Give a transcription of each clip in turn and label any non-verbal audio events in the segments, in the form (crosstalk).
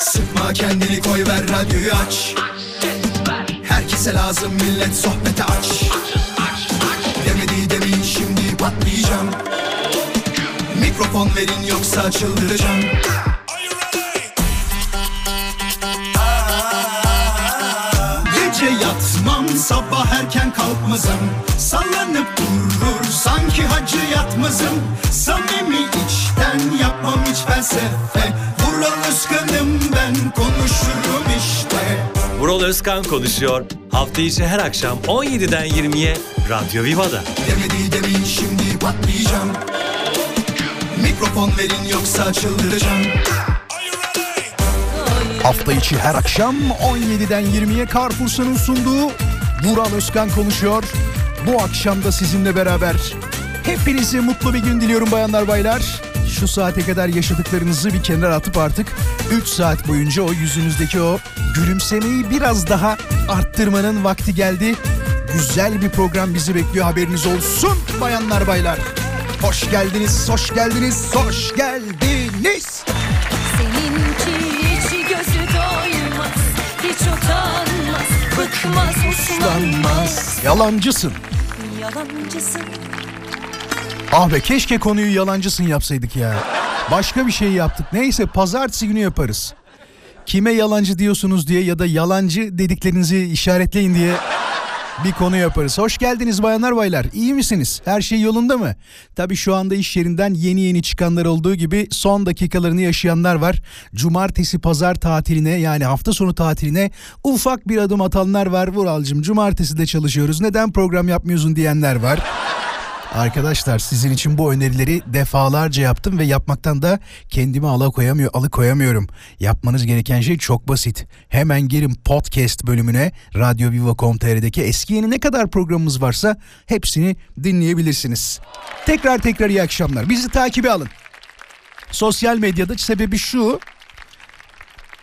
Sıkma kendini koy ver radyoyu aç. Herkese lazım millet sohbete aç. Demedi demeyin şimdi patlayacağım. Mikrofon verin yoksa çıldıracağım. Gece yatmam sabah erken kalkmazım. Sallanıp durur sanki hacı yatmazım. Samimi içten yapmam hiç felsefe Vural Özkan'ım ben konuşurum işte Vural Özkan konuşuyor. Hafta içi her akşam 17'den 20'ye Radyo Viva'da. Demedi demeyin şimdi patlayacağım Mikrofon verin yoksa çıldıracağım Hafta içi her akşam 17'den 20'ye Carrefour'un sunduğu Vural Özkan konuşuyor. Bu akşam da sizinle beraber hepinize mutlu bir gün diliyorum bayanlar baylar. Şu saate kadar yaşadıklarınızı bir kenara atıp artık 3 saat boyunca o yüzünüzdeki o gülümsemeyi biraz daha arttırmanın vakti geldi. Güzel bir program bizi bekliyor haberiniz olsun bayanlar baylar. Hoş geldiniz, hoş geldiniz, hoş geldiniz. Seninki içi gözü doymaz Hiç utanmaz Bıkmaz uslanmaz Yalancısın. Yalancısın Ah be keşke konuyu yalancısın yapsaydık ya. Başka bir şey yaptık. Neyse pazartesi günü yaparız. Kime yalancı diyorsunuz diye ya da yalancı dediklerinizi işaretleyin diye bir konu yaparız. Hoş geldiniz bayanlar baylar. İyi misiniz? Her şey yolunda mı? Tabii şu anda iş yerinden yeni yeni çıkanlar olduğu gibi son dakikalarını yaşayanlar var. Cumartesi pazar tatiline yani hafta sonu tatiline ufak bir adım atanlar var. Vuralcım cumartesi de çalışıyoruz. Neden program yapmıyorsun diyenler var. Arkadaşlar sizin için bu önerileri defalarca yaptım ve yapmaktan da kendimi alıkoyamıyor, alıkoyamıyorum. Yapmanız gereken şey çok basit. Hemen girin podcast bölümüne radyoviva.com.tr'deki eski yeni ne kadar programımız varsa hepsini dinleyebilirsiniz. Tekrar tekrar iyi akşamlar. Bizi takibe alın. Sosyal medyada sebebi şu.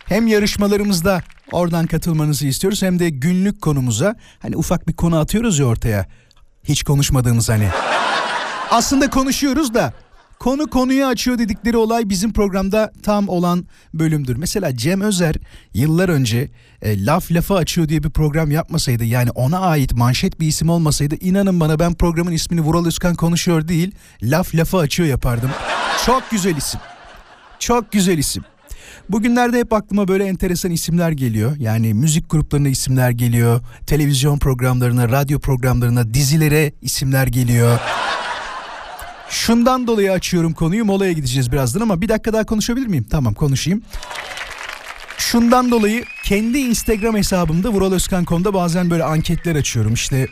Hem yarışmalarımızda oradan katılmanızı istiyoruz hem de günlük konumuza hani ufak bir konu atıyoruz ya ortaya. Hiç konuşmadığımız hani. Aslında konuşuyoruz da konu konuyu açıyor dedikleri olay bizim programda tam olan bölümdür. Mesela Cem Özer yıllar önce e, laf lafı açıyor diye bir program yapmasaydı yani ona ait manşet bir isim olmasaydı inanın bana ben programın ismini Vural Özkan konuşuyor değil laf lafı açıyor yapardım. Çok güzel isim. Çok güzel isim. Bugünlerde hep aklıma böyle enteresan isimler geliyor. Yani müzik gruplarına isimler geliyor. Televizyon programlarına, radyo programlarına, dizilere isimler geliyor. Şundan dolayı açıyorum konuyu. Molaya gideceğiz birazdan ama bir dakika daha konuşabilir miyim? Tamam konuşayım. Şundan dolayı kendi Instagram hesabımda vuraloskan.com'da bazen böyle anketler açıyorum. İşte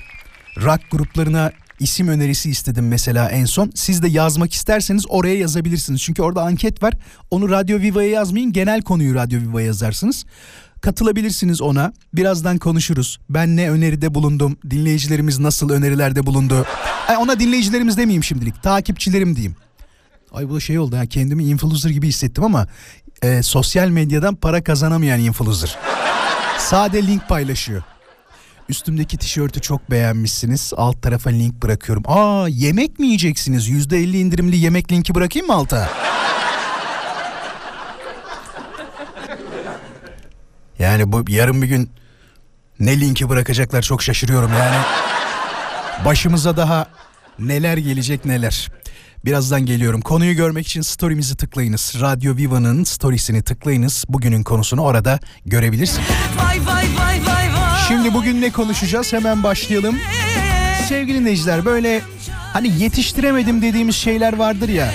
rock gruplarına isim önerisi istedim mesela en son. Siz de yazmak isterseniz oraya yazabilirsiniz. Çünkü orada anket var. Onu Radyo Viva'ya yazmayın. Genel konuyu Radyo Viva'ya yazarsınız. Katılabilirsiniz ona. Birazdan konuşuruz. Ben ne öneride bulundum? Dinleyicilerimiz nasıl önerilerde bulundu? Ay ona dinleyicilerimiz demeyeyim şimdilik. Takipçilerim diyeyim. Ay bu da şey oldu ha kendimi influencer gibi hissettim ama e, sosyal medyadan para kazanamayan influencer. Sade link paylaşıyor. Üstümdeki tişörtü çok beğenmişsiniz. Alt tarafa link bırakıyorum. Aa yemek mi yiyeceksiniz? %50 indirimli yemek linki bırakayım mı alta? Yani bu yarın bir gün ne linki bırakacaklar çok şaşırıyorum yani. Başımıza daha neler gelecek neler. Birazdan geliyorum. Konuyu görmek için story'mizi tıklayınız. Radyo Viva'nın storiesini tıklayınız. Bugünün konusunu orada görebilirsiniz. Şimdi bugün ne konuşacağız? Hemen başlayalım. Sevgili dinleyiciler böyle hani yetiştiremedim dediğimiz şeyler vardır ya.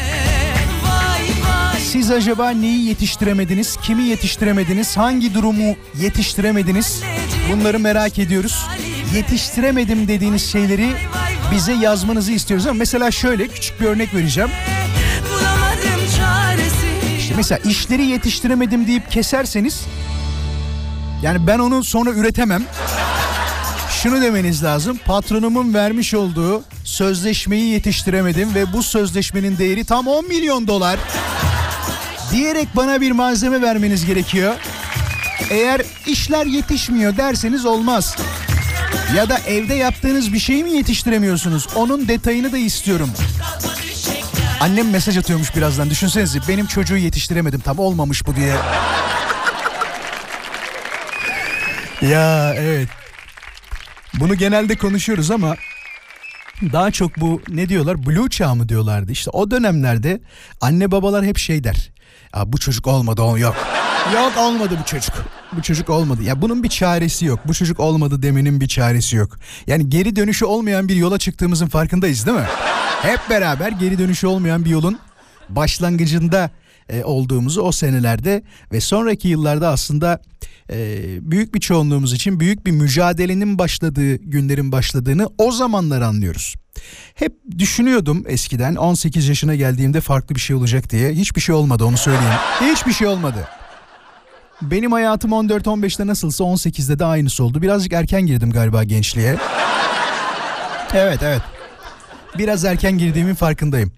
Siz acaba neyi yetiştiremediniz? Kimi yetiştiremediniz? Hangi durumu yetiştiremediniz? Bunları merak ediyoruz. Yetiştiremedim dediğiniz şeyleri bize yazmanızı istiyoruz ama mesela şöyle küçük bir örnek vereceğim. İşte mesela işleri yetiştiremedim deyip keserseniz yani ben onu sonra üretemem. Şunu demeniz lazım. Patronumun vermiş olduğu sözleşmeyi yetiştiremedim ve bu sözleşmenin değeri tam 10 milyon dolar. Diyerek bana bir malzeme vermeniz gerekiyor. Eğer işler yetişmiyor derseniz olmaz. Ya da evde yaptığınız bir şeyi mi yetiştiremiyorsunuz? Onun detayını da istiyorum. Annem mesaj atıyormuş birazdan. Düşünsenize benim çocuğu yetiştiremedim tam olmamış bu diye. Ya evet. Bunu genelde konuşuyoruz ama daha çok bu ne diyorlar blue çağı mı diyorlardı işte o dönemlerde anne babalar hep şey der. Ya bu çocuk olmadı o yok. Yok olmadı bu çocuk. Bu çocuk olmadı. Ya bunun bir çaresi yok. Bu çocuk olmadı demenin bir çaresi yok. Yani geri dönüşü olmayan bir yola çıktığımızın farkındayız değil mi? Hep beraber geri dönüşü olmayan bir yolun başlangıcında e, olduğumuzu o senelerde ve sonraki yıllarda aslında büyük bir çoğunluğumuz için büyük bir mücadelenin başladığı günlerin başladığını o zamanlar anlıyoruz. Hep düşünüyordum eskiden 18 yaşına geldiğimde farklı bir şey olacak diye. Hiçbir şey olmadı onu söyleyeyim. Hiçbir şey olmadı. Benim hayatım 14-15'te nasılsa 18'de de aynısı oldu. Birazcık erken girdim galiba gençliğe. Evet evet. Biraz erken girdiğimin farkındayım.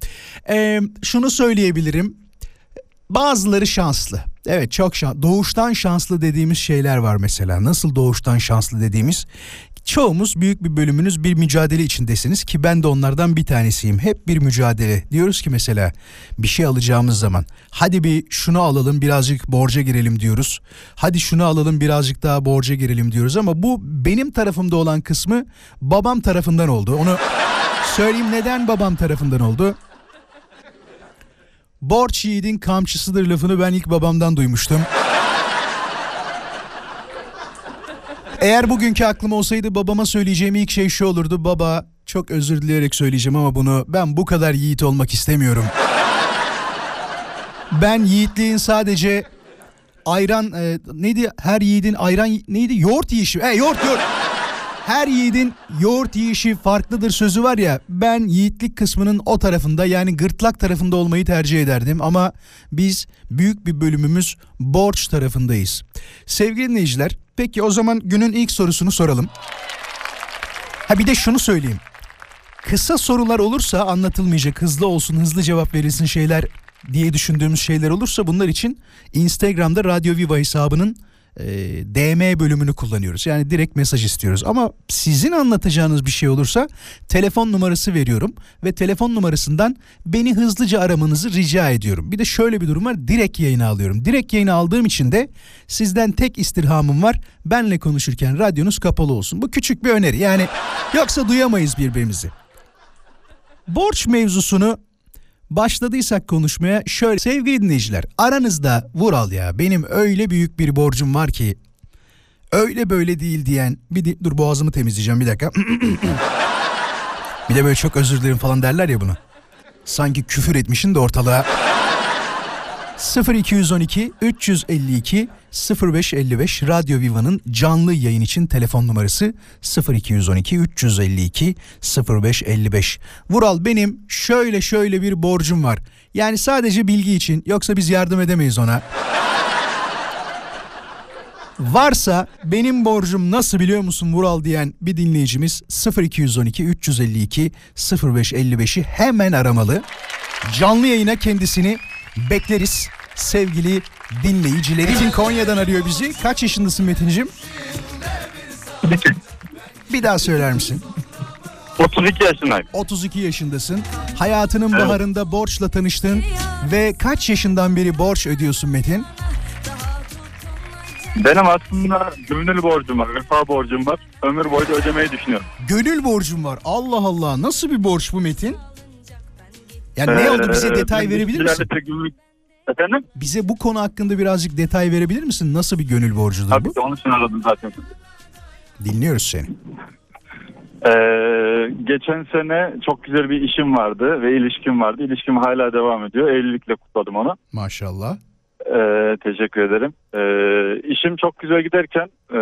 Ee, şunu söyleyebilirim. Bazıları şanslı. Evet çok şanslı. Doğuştan şanslı dediğimiz şeyler var mesela. Nasıl doğuştan şanslı dediğimiz? Çoğumuz büyük bir bölümünüz bir mücadele içindesiniz ki ben de onlardan bir tanesiyim. Hep bir mücadele. Diyoruz ki mesela bir şey alacağımız zaman hadi bir şunu alalım birazcık borca girelim diyoruz. Hadi şunu alalım birazcık daha borca girelim diyoruz ama bu benim tarafımda olan kısmı babam tarafından oldu. Onu söyleyeyim neden babam tarafından oldu? Borç yiğidin kamçısıdır lafını ben ilk babamdan duymuştum. Eğer bugünkü aklım olsaydı babama söyleyeceğim ilk şey şu olurdu. Baba çok özür dileyerek söyleyeceğim ama bunu ben bu kadar yiğit olmak istemiyorum. Ben yiğitliğin sadece ayran e, neydi her yiğidin ayran neydi yoğurt yiyişi. E yoğurt yoğurt. Her yiğidin yoğurt yiyişi farklıdır sözü var ya ben yiğitlik kısmının o tarafında yani gırtlak tarafında olmayı tercih ederdim ama biz büyük bir bölümümüz borç tarafındayız. Sevgili dinleyiciler peki o zaman günün ilk sorusunu soralım. Ha bir de şunu söyleyeyim. Kısa sorular olursa anlatılmayacak hızlı olsun hızlı cevap verilsin şeyler diye düşündüğümüz şeyler olursa bunlar için Instagram'da Radyo Viva hesabının e, DM bölümünü kullanıyoruz. Yani direkt mesaj istiyoruz. Ama sizin anlatacağınız bir şey olursa telefon numarası veriyorum ve telefon numarasından beni hızlıca aramanızı rica ediyorum. Bir de şöyle bir durum var. Direkt yayına alıyorum. Direkt yayına aldığım için de sizden tek istirhamım var. Benle konuşurken radyonuz kapalı olsun. Bu küçük bir öneri. Yani yoksa duyamayız birbirimizi. Borç mevzusunu başladıysak konuşmaya şöyle sevgili dinleyiciler aranızda Vural ya benim öyle büyük bir borcum var ki öyle böyle değil diyen bir di- dur boğazımı temizleyeceğim bir dakika. (clears throat) bir de böyle çok özür dilerim falan derler ya bunu. Sanki küfür etmişin de ortalığa. 0212 352 0555 Radyo Viva'nın canlı yayın için telefon numarası 0212 352 0555. Vural benim şöyle şöyle bir borcum var. Yani sadece bilgi için yoksa biz yardım edemeyiz ona. Varsa benim borcum nasıl biliyor musun Vural diyen bir dinleyicimiz 0212 352 0555'i hemen aramalı. Canlı yayına kendisini bekleriz sevgili dinleyicileri. Metin Konya'dan arıyor bizi. Kaç yaşındasın Metin'cim? Bir daha söyler misin? 32 yaşındayım. 32 yaşındasın. Hayatının baharında borçla tanıştın ve kaç yaşından beri borç ödüyorsun Metin? Benim aslında gönül borcum var, vefa borcum var. Ömür boyu da ödemeyi düşünüyorum. Gönül borcum var. Allah Allah. Nasıl bir borç bu Metin? Yani ne oldu bize Ee, detay verebilir misin? Efendim? Bize bu konu hakkında birazcık detay verebilir misin? Nasıl bir gönül borcudur Tabii bu? ki onun için aradım zaten. Dinliyoruz seni. Ee, geçen sene çok güzel bir işim vardı ve ilişkim vardı. İlişkim hala devam ediyor. Evlilikle kutladım onu. Maşallah. Ee, teşekkür ederim. Ee, işim çok güzel giderken e,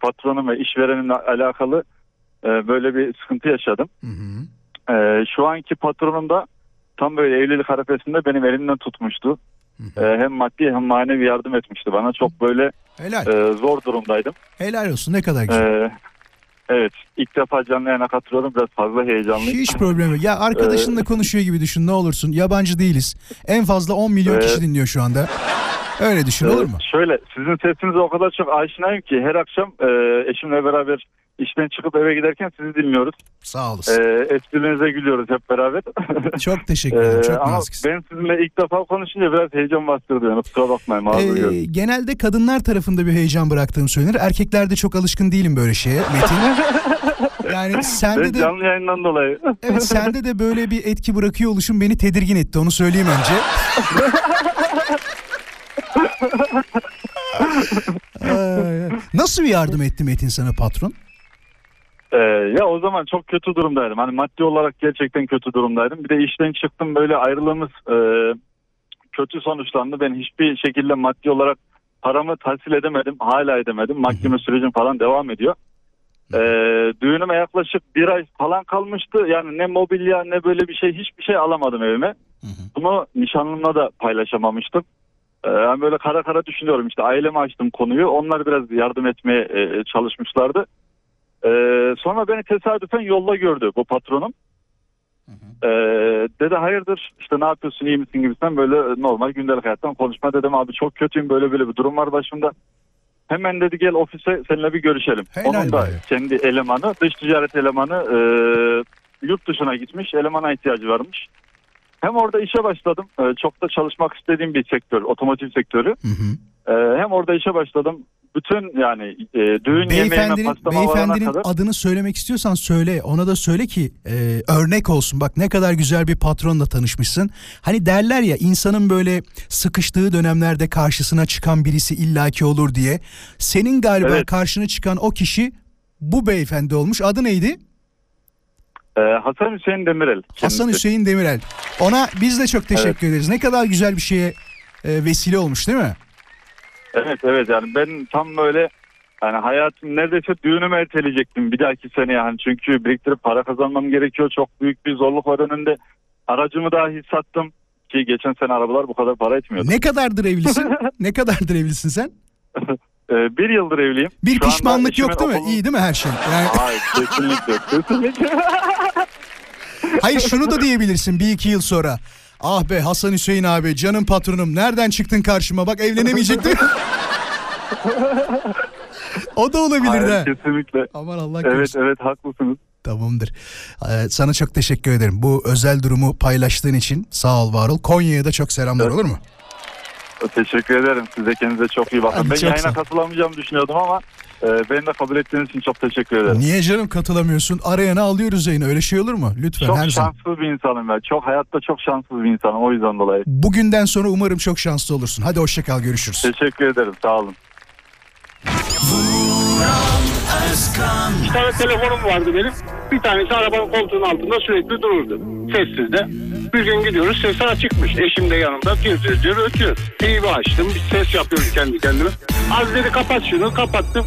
patronum ve işverenimle alakalı e, böyle bir sıkıntı yaşadım. Hı hı. Ee, şu anki patronum da tam böyle evlilik arifesinde benim elimden tutmuştu. Ee, hem maddi hem manevi yardım etmişti bana. Çok böyle Helal. e, zor durumdaydım. Helal olsun ne kadar güzel. Ee, evet ilk defa canlı yayına katılıyorum. Biraz fazla heyecanlıyım. Hiç problem yok. Ya arkadaşınla konuşuyor gibi düşün ne olursun. Yabancı değiliz. En fazla 10 milyon Ee, kişi dinliyor şu anda. Öyle düşün olur mu? Ee, şöyle sizin sesinize o kadar çok aşinayım ki her akşam e, eşimle beraber işten çıkıp eve giderken sizi dinliyoruz. Sağ Ee, olasın. esprilerinize gülüyoruz hep beraber. (laughs) Çok teşekkür ederim. Ee, Çok ama naziksin. ben sizinle ilk defa konuşunca biraz heyecan bastırdı beni. Kusura bakmayın. Ee, genelde kadınlar tarafında bir heyecan bıraktığım söylenir. Erkeklerde çok alışkın değilim böyle şeye Metin. (laughs) Yani Ben sende de canlı yayından dolayı. evet sende de böyle bir etki bırakıyor oluşun beni tedirgin etti. Onu söyleyeyim önce. (laughs) Nasıl bir yardım etti Metin sana patron? Ee, ya o zaman çok kötü durumdaydım. Hani maddi olarak gerçekten kötü durumdaydım. Bir de işten çıktım böyle ayrılığımız e, kötü sonuçlandı. Ben hiçbir şekilde maddi olarak paramı tahsil edemedim. Hala edemedim. Mahkeme sürecim falan devam ediyor. Ee, düğünüme yaklaşık bir ay falan kalmıştı. Yani ne mobilya ne böyle bir şey hiçbir şey alamadım evime. Bunu nişanlımla da paylaşamamıştım. Ee, yani böyle kara kara düşünüyorum işte aileme açtım konuyu. Onlar biraz yardım etmeye e, çalışmışlardı. Ee, sonra beni tesadüfen yolda gördü bu patronum. Ee, dedi hayırdır işte ne yapıyorsun iyi misin gibisinden böyle normal gündelik hayattan konuşma dedim abi çok kötüyüm böyle böyle bir durum var başımda. Hemen dedi gel ofise seninle bir görüşelim. Helal Onun da be. kendi elemanı dış ticaret elemanı e, yurt dışına gitmiş elemana ihtiyacı varmış. Hem orada işe başladım. E, çok da çalışmak istediğim bir sektör otomotiv sektörü. Hı hı. E, hem orada işe başladım. Bütün yani e, düğün yemeğime Beyefendinin, kadar. adını söylemek istiyorsan söyle. Ona da söyle ki e, örnek olsun. Bak ne kadar güzel bir patronla tanışmışsın. Hani derler ya insanın böyle sıkıştığı dönemlerde karşısına çıkan birisi illaki olur diye. Senin galiba Evet. karşına çıkan o kişi bu beyefendi olmuş. Adı neydi? E, Hasan Hüseyin Demirel. Hasan kendisi. Hüseyin Demirel. Ona biz de çok teşekkür ederiz. Ne kadar güzel bir şeye e, vesile olmuş değil mi? Evet evet yani ben tam böyle yani hayatım neredeyse düğünümü erteleyecektim bir dahaki sene yani çünkü biriktirip para kazanmam gerekiyor çok büyük bir zorluk var önünde aracımı dahi sattım ki geçen sene arabalar bu kadar para etmiyordu. Ne kadardır evlisin? (laughs) ne kadardır evlisin sen? Ee, bir yıldır evliyim. Bir Şu pişmanlık yok değil mi? okulu- İyi değil mi her şey? Yani Hayır kesinlikle kesinlikle. Hayır şunu da diyebilirsin bir iki yıl sonra. Ah be Hasan Hüseyin abi canım patronum nereden çıktın karşıma bak evlenemeyecektim. o da olabilir Hayır, de. kesinlikle. Aman Allah Evet korusun. evet haklısınız. Tamamdır. Ee, sana çok teşekkür ederim. Bu özel durumu paylaştığın için sağ ol var ol. Konya'ya da çok selamlar Evet. olur mu? Teşekkür ederim. Siz de kendinize çok iyi bakın. Ben yayına ol. katılamayacağımı düşünüyordum ama beni de kabul ettiğiniz için çok teşekkür ederim. Niye canım katılamıyorsun? Arayana alıyoruz yayını. Öyle şey olur mu? Lütfen Çok her zaman. şanslı bir insanım ben. Çok hayatta çok şanssız bir insanım o yüzden dolayı. Bugünden sonra umarım çok şanslı olursun. Hadi hoşça kal görüşürüz. Teşekkür ederim. Sağ olun. Bir tane telefonum vardı benim. Bir tanesi arabanın koltuğunun altında sürekli dururdu. Sessiz de. Bir gün gidiyoruz sesi açıkmış. Eşim de yanımda cır cır cır ötüyor. TV açtım bir ses yapıyorum kendi kendime. Az dedi kapat şunu kapattım.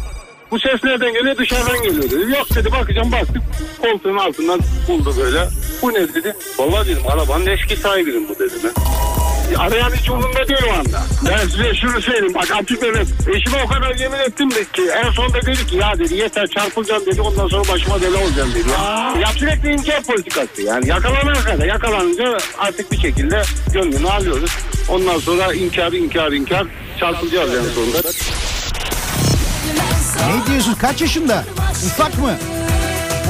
Bu ses nereden geliyor dışarıdan geliyor dedi. Yok dedi bakacağım baktık koltuğun altından buldu böyle. Bu ne dedi. Vallahi dedim arabanın eski sahibinin bu dedim. Ben. Arayan hiç umurumda değil o anda. Ben size şunu söyleyeyim bak açık ve net. Eşime o kadar yemin ettim de ki en sonunda dedi ki ya dedi yeter çarpılacağım dedi ondan sonra başıma bela olacağım dedi. Ya, ya sürekli inkar politikası yani yakalanana kadar yakalanınca artık bir şekilde gönlünü alıyoruz. Ondan sonra inkar inkar inkar çarpılacağız en sonunda. Ne diyorsun? Kaç yaşında? Ufak mı?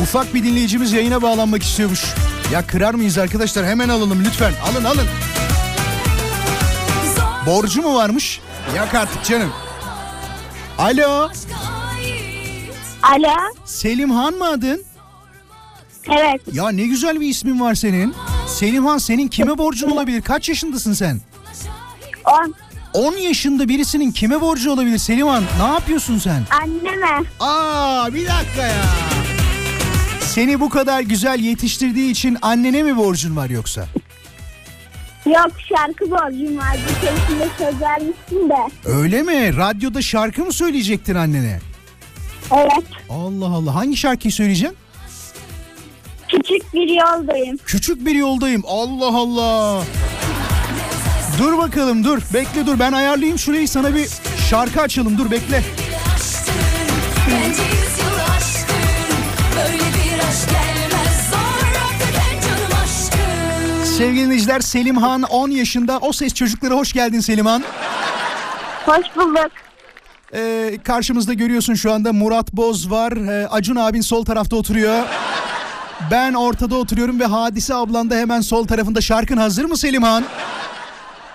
Ufak bir dinleyicimiz yayına bağlanmak istiyormuş. Ya kırar mıyız arkadaşlar? Hemen alalım lütfen. Alın alın. Borcu mu varmış? Yak artık canım. Alo. Alo. Selimhan mı adın? Evet. Ya ne güzel bir ismin var senin. Selimhan senin kime borcun olabilir? Kaç yaşındasın sen? 10. 10 yaşında birisinin kime borcu olabilir Selimhan? Ne yapıyorsun sen? Anneme. Aa bir dakika ya. Seni bu kadar güzel yetiştirdiği için annene mi borcun var yoksa? Yok şarkı borcum var. Bir keresinde söz vermiştim de. Öyle mi? Radyoda şarkı mı söyleyecektin annene? Evet. Allah Allah. Hangi şarkıyı söyleyeceksin? Küçük bir yoldayım. Küçük bir yoldayım. Allah Allah. Dur bakalım dur. Bekle dur. Ben ayarlayayım şurayı sana bir şarkı açalım. Dur bekle. Sevgili dinleyiciler Selimhan 10 yaşında. O ses çocuklara hoş geldin Selimhan. Hoş bulduk. Ee, karşımızda görüyorsun şu anda Murat Boz var. Ee, Acun abin sol tarafta oturuyor. Ben ortada oturuyorum ve Hadise ablan da hemen sol tarafında. Şarkın hazır mı Selimhan?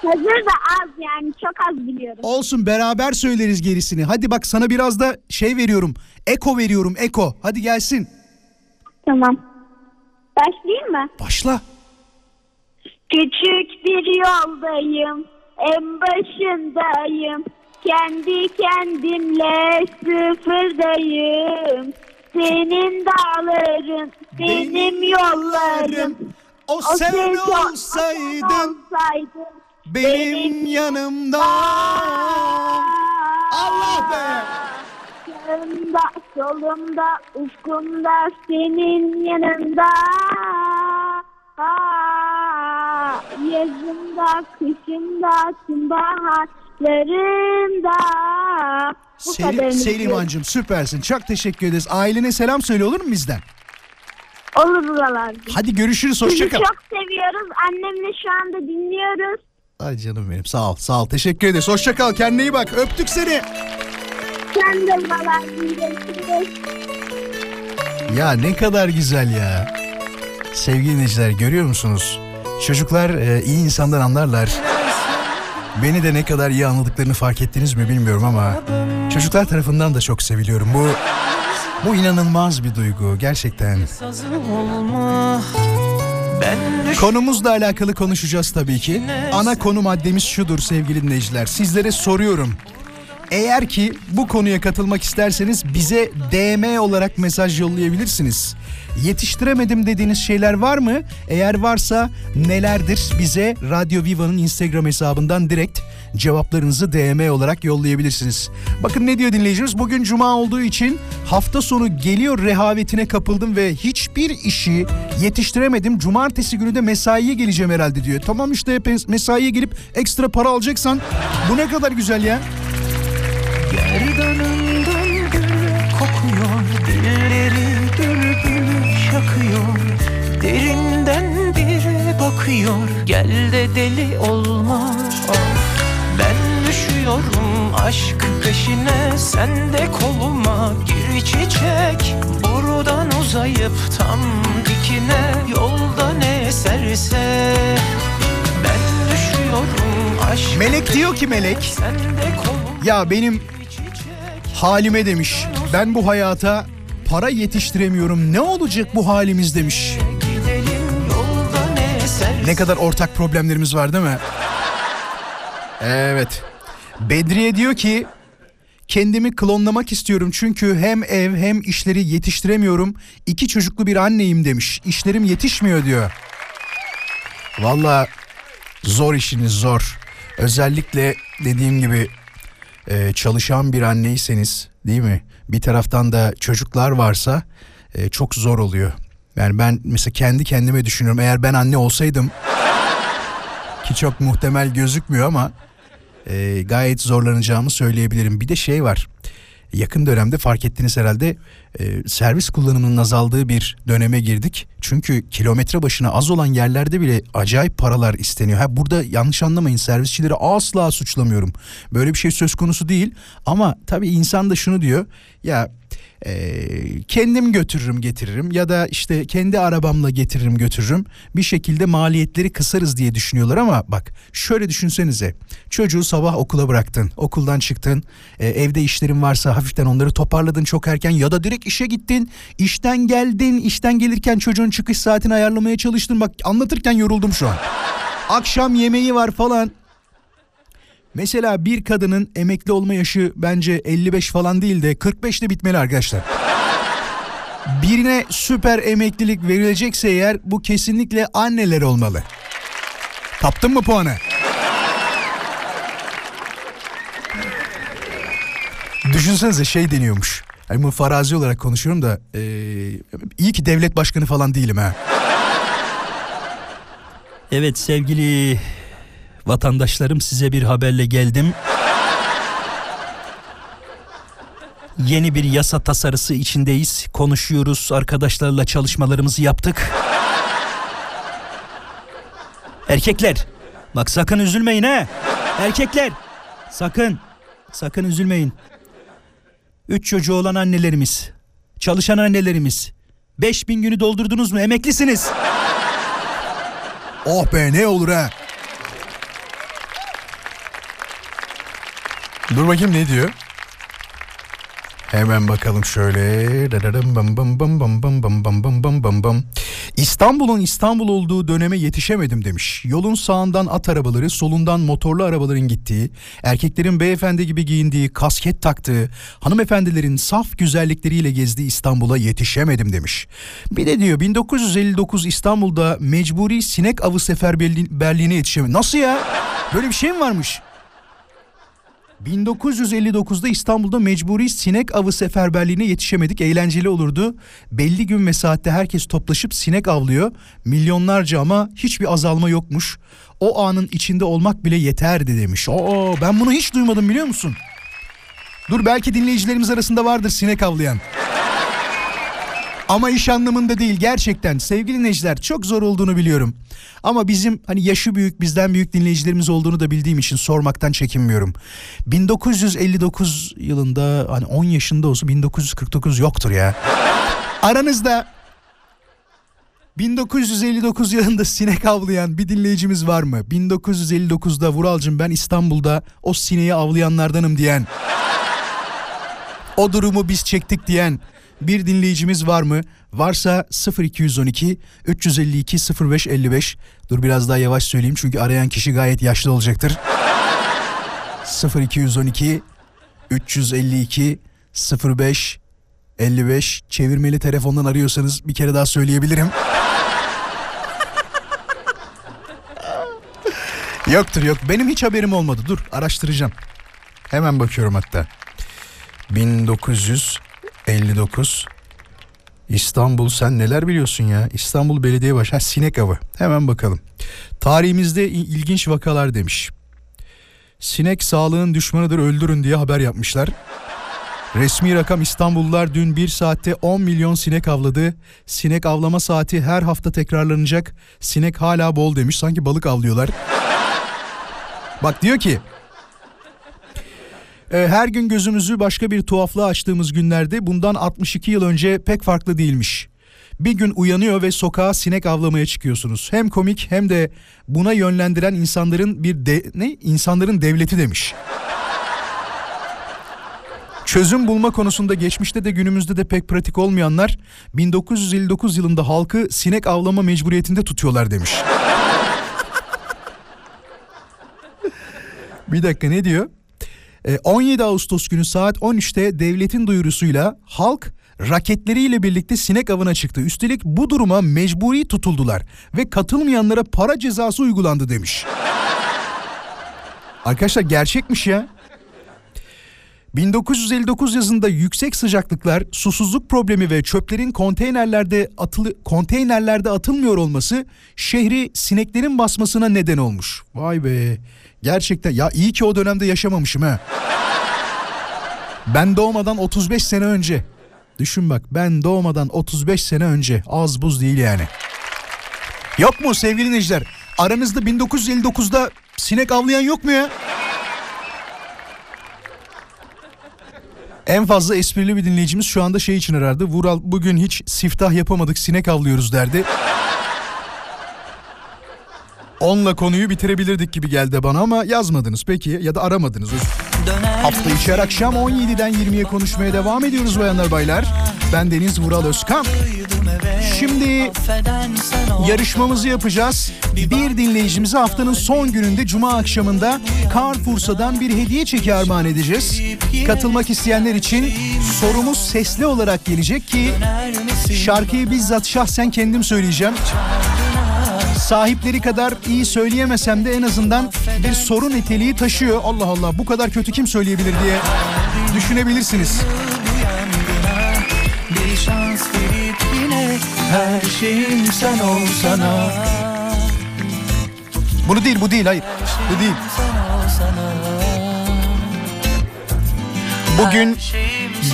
Hazır da az yani çok az biliyorum. Olsun beraber söyleriz gerisini. Hadi bak sana biraz da şey veriyorum. Eko veriyorum eko. Hadi gelsin. Tamam. Başlayayım mı? Başla. Küçük bir yoldayım, en başındayım. Kendi kendimle sıfırdayım. Senin dağların, benim yollarım. O, O sen olsaydın olsaydın benim yanımda. Allah be. Sağımda, solumda, ufkumda, senin yanında. Aa, yazımda, kışımda, tüm baharlarımda. Bu Selim, kadarını süpersin. Çok teşekkür ederiz. Ailene selam söyle olur mu bizden? Olur buralarda. Hadi görüşürüz. Sizi Hoşça kal. çok seviyoruz. Annemle şu anda dinliyoruz. Ay canım benim sağ ol sağ ol. Teşekkür ederiz. Hoşça kal. Kendine iyi bak. Öptük seni. Buralar dinliyorsunuz. Ya ne kadar güzel ya. Sevgili dinleyiciler görüyor musunuz? Çocuklar e, iyi insandan anlarlar. Beni de ne kadar iyi anladıklarını fark ettiniz mi bilmiyorum ama çocuklar tarafından da çok seviliyorum. Bu bu inanılmaz bir duygu gerçekten. Konumuzla alakalı konuşacağız tabii ki. Ana konu maddemiz şudur sevgili dinleyiciler. Sizlere soruyorum. Eğer ki bu konuya katılmak isterseniz bize DM olarak mesaj yollayabilirsiniz. Yetiştiremedim dediğiniz şeyler var mı? Eğer varsa nelerdir? Bize Radyo Viva'nın Instagram hesabından direkt cevaplarınızı DM olarak yollayabilirsiniz. Bakın ne diyor dinleyicimiz? Bugün cuma olduğu için hafta sonu geliyor rehavetine kapıldım ve hiçbir işi yetiştiremedim. Cumartesi günü de mesaiye geleceğim herhalde diyor. Tamam işte mesaiye gelip ekstra para alacaksan bu ne kadar güzel ya. Gerdanından kokuyor Dilleri bülbül şakıyor Derinden biri bakıyor Gel de deli olma Ben düşüyorum aşk peşine Sen de koluma gir çiçek Buradan uzayıp tam dikine Yolda ne eserse Ben düşüyorum aşk Melek diyor ki Melek Sen de koluma ya benim halime demiş. Ben bu hayata para yetiştiremiyorum. Ne olacak bu halimiz demiş. Ne kadar ortak problemlerimiz var değil mi? Evet. Bedriye diyor ki kendimi klonlamak istiyorum çünkü hem ev hem işleri yetiştiremiyorum. İki çocuklu bir anneyim demiş. İşlerim yetişmiyor diyor. Valla zor işiniz zor. Özellikle dediğim gibi e, çalışan bir anneyseniz değil mi? Bir taraftan da çocuklar varsa e, çok zor oluyor. Yani ben mesela kendi kendime düşünüyorum eğer ben anne olsaydım (laughs) ki çok muhtemel gözükmüyor ama e, gayet zorlanacağımı söyleyebilirim. Bir de şey var yakın dönemde fark ettiniz herhalde e, servis kullanımının azaldığı bir döneme girdik. Çünkü kilometre başına az olan yerlerde bile acayip paralar isteniyor. Ha burada yanlış anlamayın servisçileri asla suçlamıyorum. Böyle bir şey söz konusu değil ama tabii insan da şunu diyor ya e, kendim götürürüm getiririm ya da işte kendi arabamla getiririm götürürüm. Bir şekilde maliyetleri kısarız diye düşünüyorlar ama bak şöyle düşünsenize. Çocuğu sabah okula bıraktın okuldan çıktın. E, evde işlerin varsa hafiften onları toparladın çok erken ya da direkt işe gittin. İşten geldin işten gelirken çocuğun çıkış saatini ayarlamaya çalıştın. Bak anlatırken yoruldum şu an. Akşam yemeği var falan Mesela bir kadının emekli olma yaşı bence 55 falan değil de 45'te bitmeli arkadaşlar. (laughs) Birine süper emeklilik verilecekse eğer bu kesinlikle anneler olmalı. Kaptın mı puanı? Düşünsenize şey deniyormuş. Yani bu farazi olarak konuşuyorum da eee, iyi ki devlet başkanı falan değilim ha. Evet sevgili vatandaşlarım size bir haberle geldim. Yeni bir yasa tasarısı içindeyiz. Konuşuyoruz. Arkadaşlarla çalışmalarımızı yaptık. Erkekler. Bak sakın üzülmeyin ha. Erkekler. Sakın. Sakın üzülmeyin. Üç çocuğu olan annelerimiz, çalışan annelerimiz. 5000 günü doldurdunuz mu? Emeklisiniz. oh be ne olur ha. Dur bakayım ne diyor? Hemen bakalım şöyle. İstanbul'un İstanbul olduğu döneme yetişemedim demiş. Yolun sağından at arabaları, solundan motorlu arabaların gittiği, erkeklerin beyefendi gibi giyindiği, kasket taktığı, hanımefendilerin saf güzellikleriyle gezdiği İstanbul'a yetişemedim demiş. Bir de diyor 1959 İstanbul'da mecburi sinek avı seferberliğine yetişemedim. Nasıl ya? Böyle bir şey mi varmış? 1959'da İstanbul'da mecburi sinek avı seferberliğine yetişemedik. Eğlenceli olurdu. Belli gün ve saatte herkes toplaşıp sinek avlıyor. Milyonlarca ama hiçbir azalma yokmuş. O anın içinde olmak bile yeterdi demiş. Oo ben bunu hiç duymadım biliyor musun? Dur belki dinleyicilerimiz arasında vardır sinek avlayan. Ama iş anlamında değil gerçekten sevgili dinleyiciler çok zor olduğunu biliyorum. Ama bizim hani yaşı büyük bizden büyük dinleyicilerimiz olduğunu da bildiğim için sormaktan çekinmiyorum. 1959 yılında hani 10 yaşında olsa 1949 yoktur ya. Aranızda 1959 yılında sinek avlayan bir dinleyicimiz var mı? 1959'da Vuralcım ben İstanbul'da o sineği avlayanlardanım diyen. O durumu biz çektik diyen bir dinleyicimiz var mı? Varsa 0212 352 0555. Dur biraz daha yavaş söyleyeyim çünkü arayan kişi gayet yaşlı olacaktır. 0212 352 05 55 çevirmeli telefondan arıyorsanız bir kere daha söyleyebilirim. (laughs) Yoktur yok. Benim hiç haberim olmadı. Dur araştıracağım. Hemen bakıyorum hatta. 1959 İstanbul sen neler biliyorsun ya? İstanbul Belediye Başkanı sinek avı. Hemen bakalım. Tarihimizde ilginç vakalar demiş. Sinek sağlığın düşmanıdır öldürün diye haber yapmışlar. Resmi rakam İstanbullular dün bir saatte 10 milyon sinek avladı. Sinek avlama saati her hafta tekrarlanacak. Sinek hala bol demiş. Sanki balık avlıyorlar. Bak diyor ki her gün gözümüzü başka bir tuhaflığa açtığımız günlerde bundan 62 yıl önce pek farklı değilmiş. Bir gün uyanıyor ve sokağa sinek avlamaya çıkıyorsunuz. Hem komik hem de buna yönlendiren insanların bir de, ne insanların devleti demiş. Çözüm bulma konusunda geçmişte de günümüzde de pek pratik olmayanlar 1959 yılında halkı sinek avlama mecburiyetinde tutuyorlar demiş. (laughs) Bir dakika ne diyor? 17 Ağustos günü saat 13'te devletin duyurusuyla halk raketleriyle birlikte sinek avına çıktı. Üstelik bu duruma mecburi tutuldular ve katılmayanlara para cezası uygulandı demiş. Arkadaşlar gerçekmiş ya. 1959 yazında yüksek sıcaklıklar, susuzluk problemi ve çöplerin konteynerlerde atılı konteynerlerde atılmıyor olması şehri sineklerin basmasına neden olmuş. Vay be. Gerçekten ya iyi ki o dönemde yaşamamışım ha. Ben doğmadan 35 sene önce. Düşün bak ben doğmadan 35 sene önce az buz değil yani. Yok mu sevgili dinleyiciler? Aranızda 1959'da sinek avlayan yok mu ya? En fazla esprili bir dinleyicimiz şu anda şey için arardı. Vural bugün hiç siftah yapamadık sinek avlıyoruz derdi. Onunla konuyu bitirebilirdik gibi geldi bana ama yazmadınız peki ya da aramadınız. Hafta içi her akşam 17'den 20'ye konuşmaya devam ediyoruz bayanlar baylar. Ben Deniz Vural Özkan. Şimdi yarışmamızı yapacağız. Bir dinleyicimize haftanın son gününde Cuma akşamında Carrefour'dan bir hediye çeki armağan edeceğiz. Katılmak isteyenler için sorumuz sesli olarak gelecek ki şarkıyı bizzat şahsen kendim söyleyeceğim sahipleri kadar iyi söyleyemesem de en azından bir sorun niteliği taşıyor. Allah Allah bu kadar kötü kim söyleyebilir diye düşünebilirsiniz. Bir şans verip yine her şeyim sen olsana. Bunu değil bu değil hayır bu değil. Bugün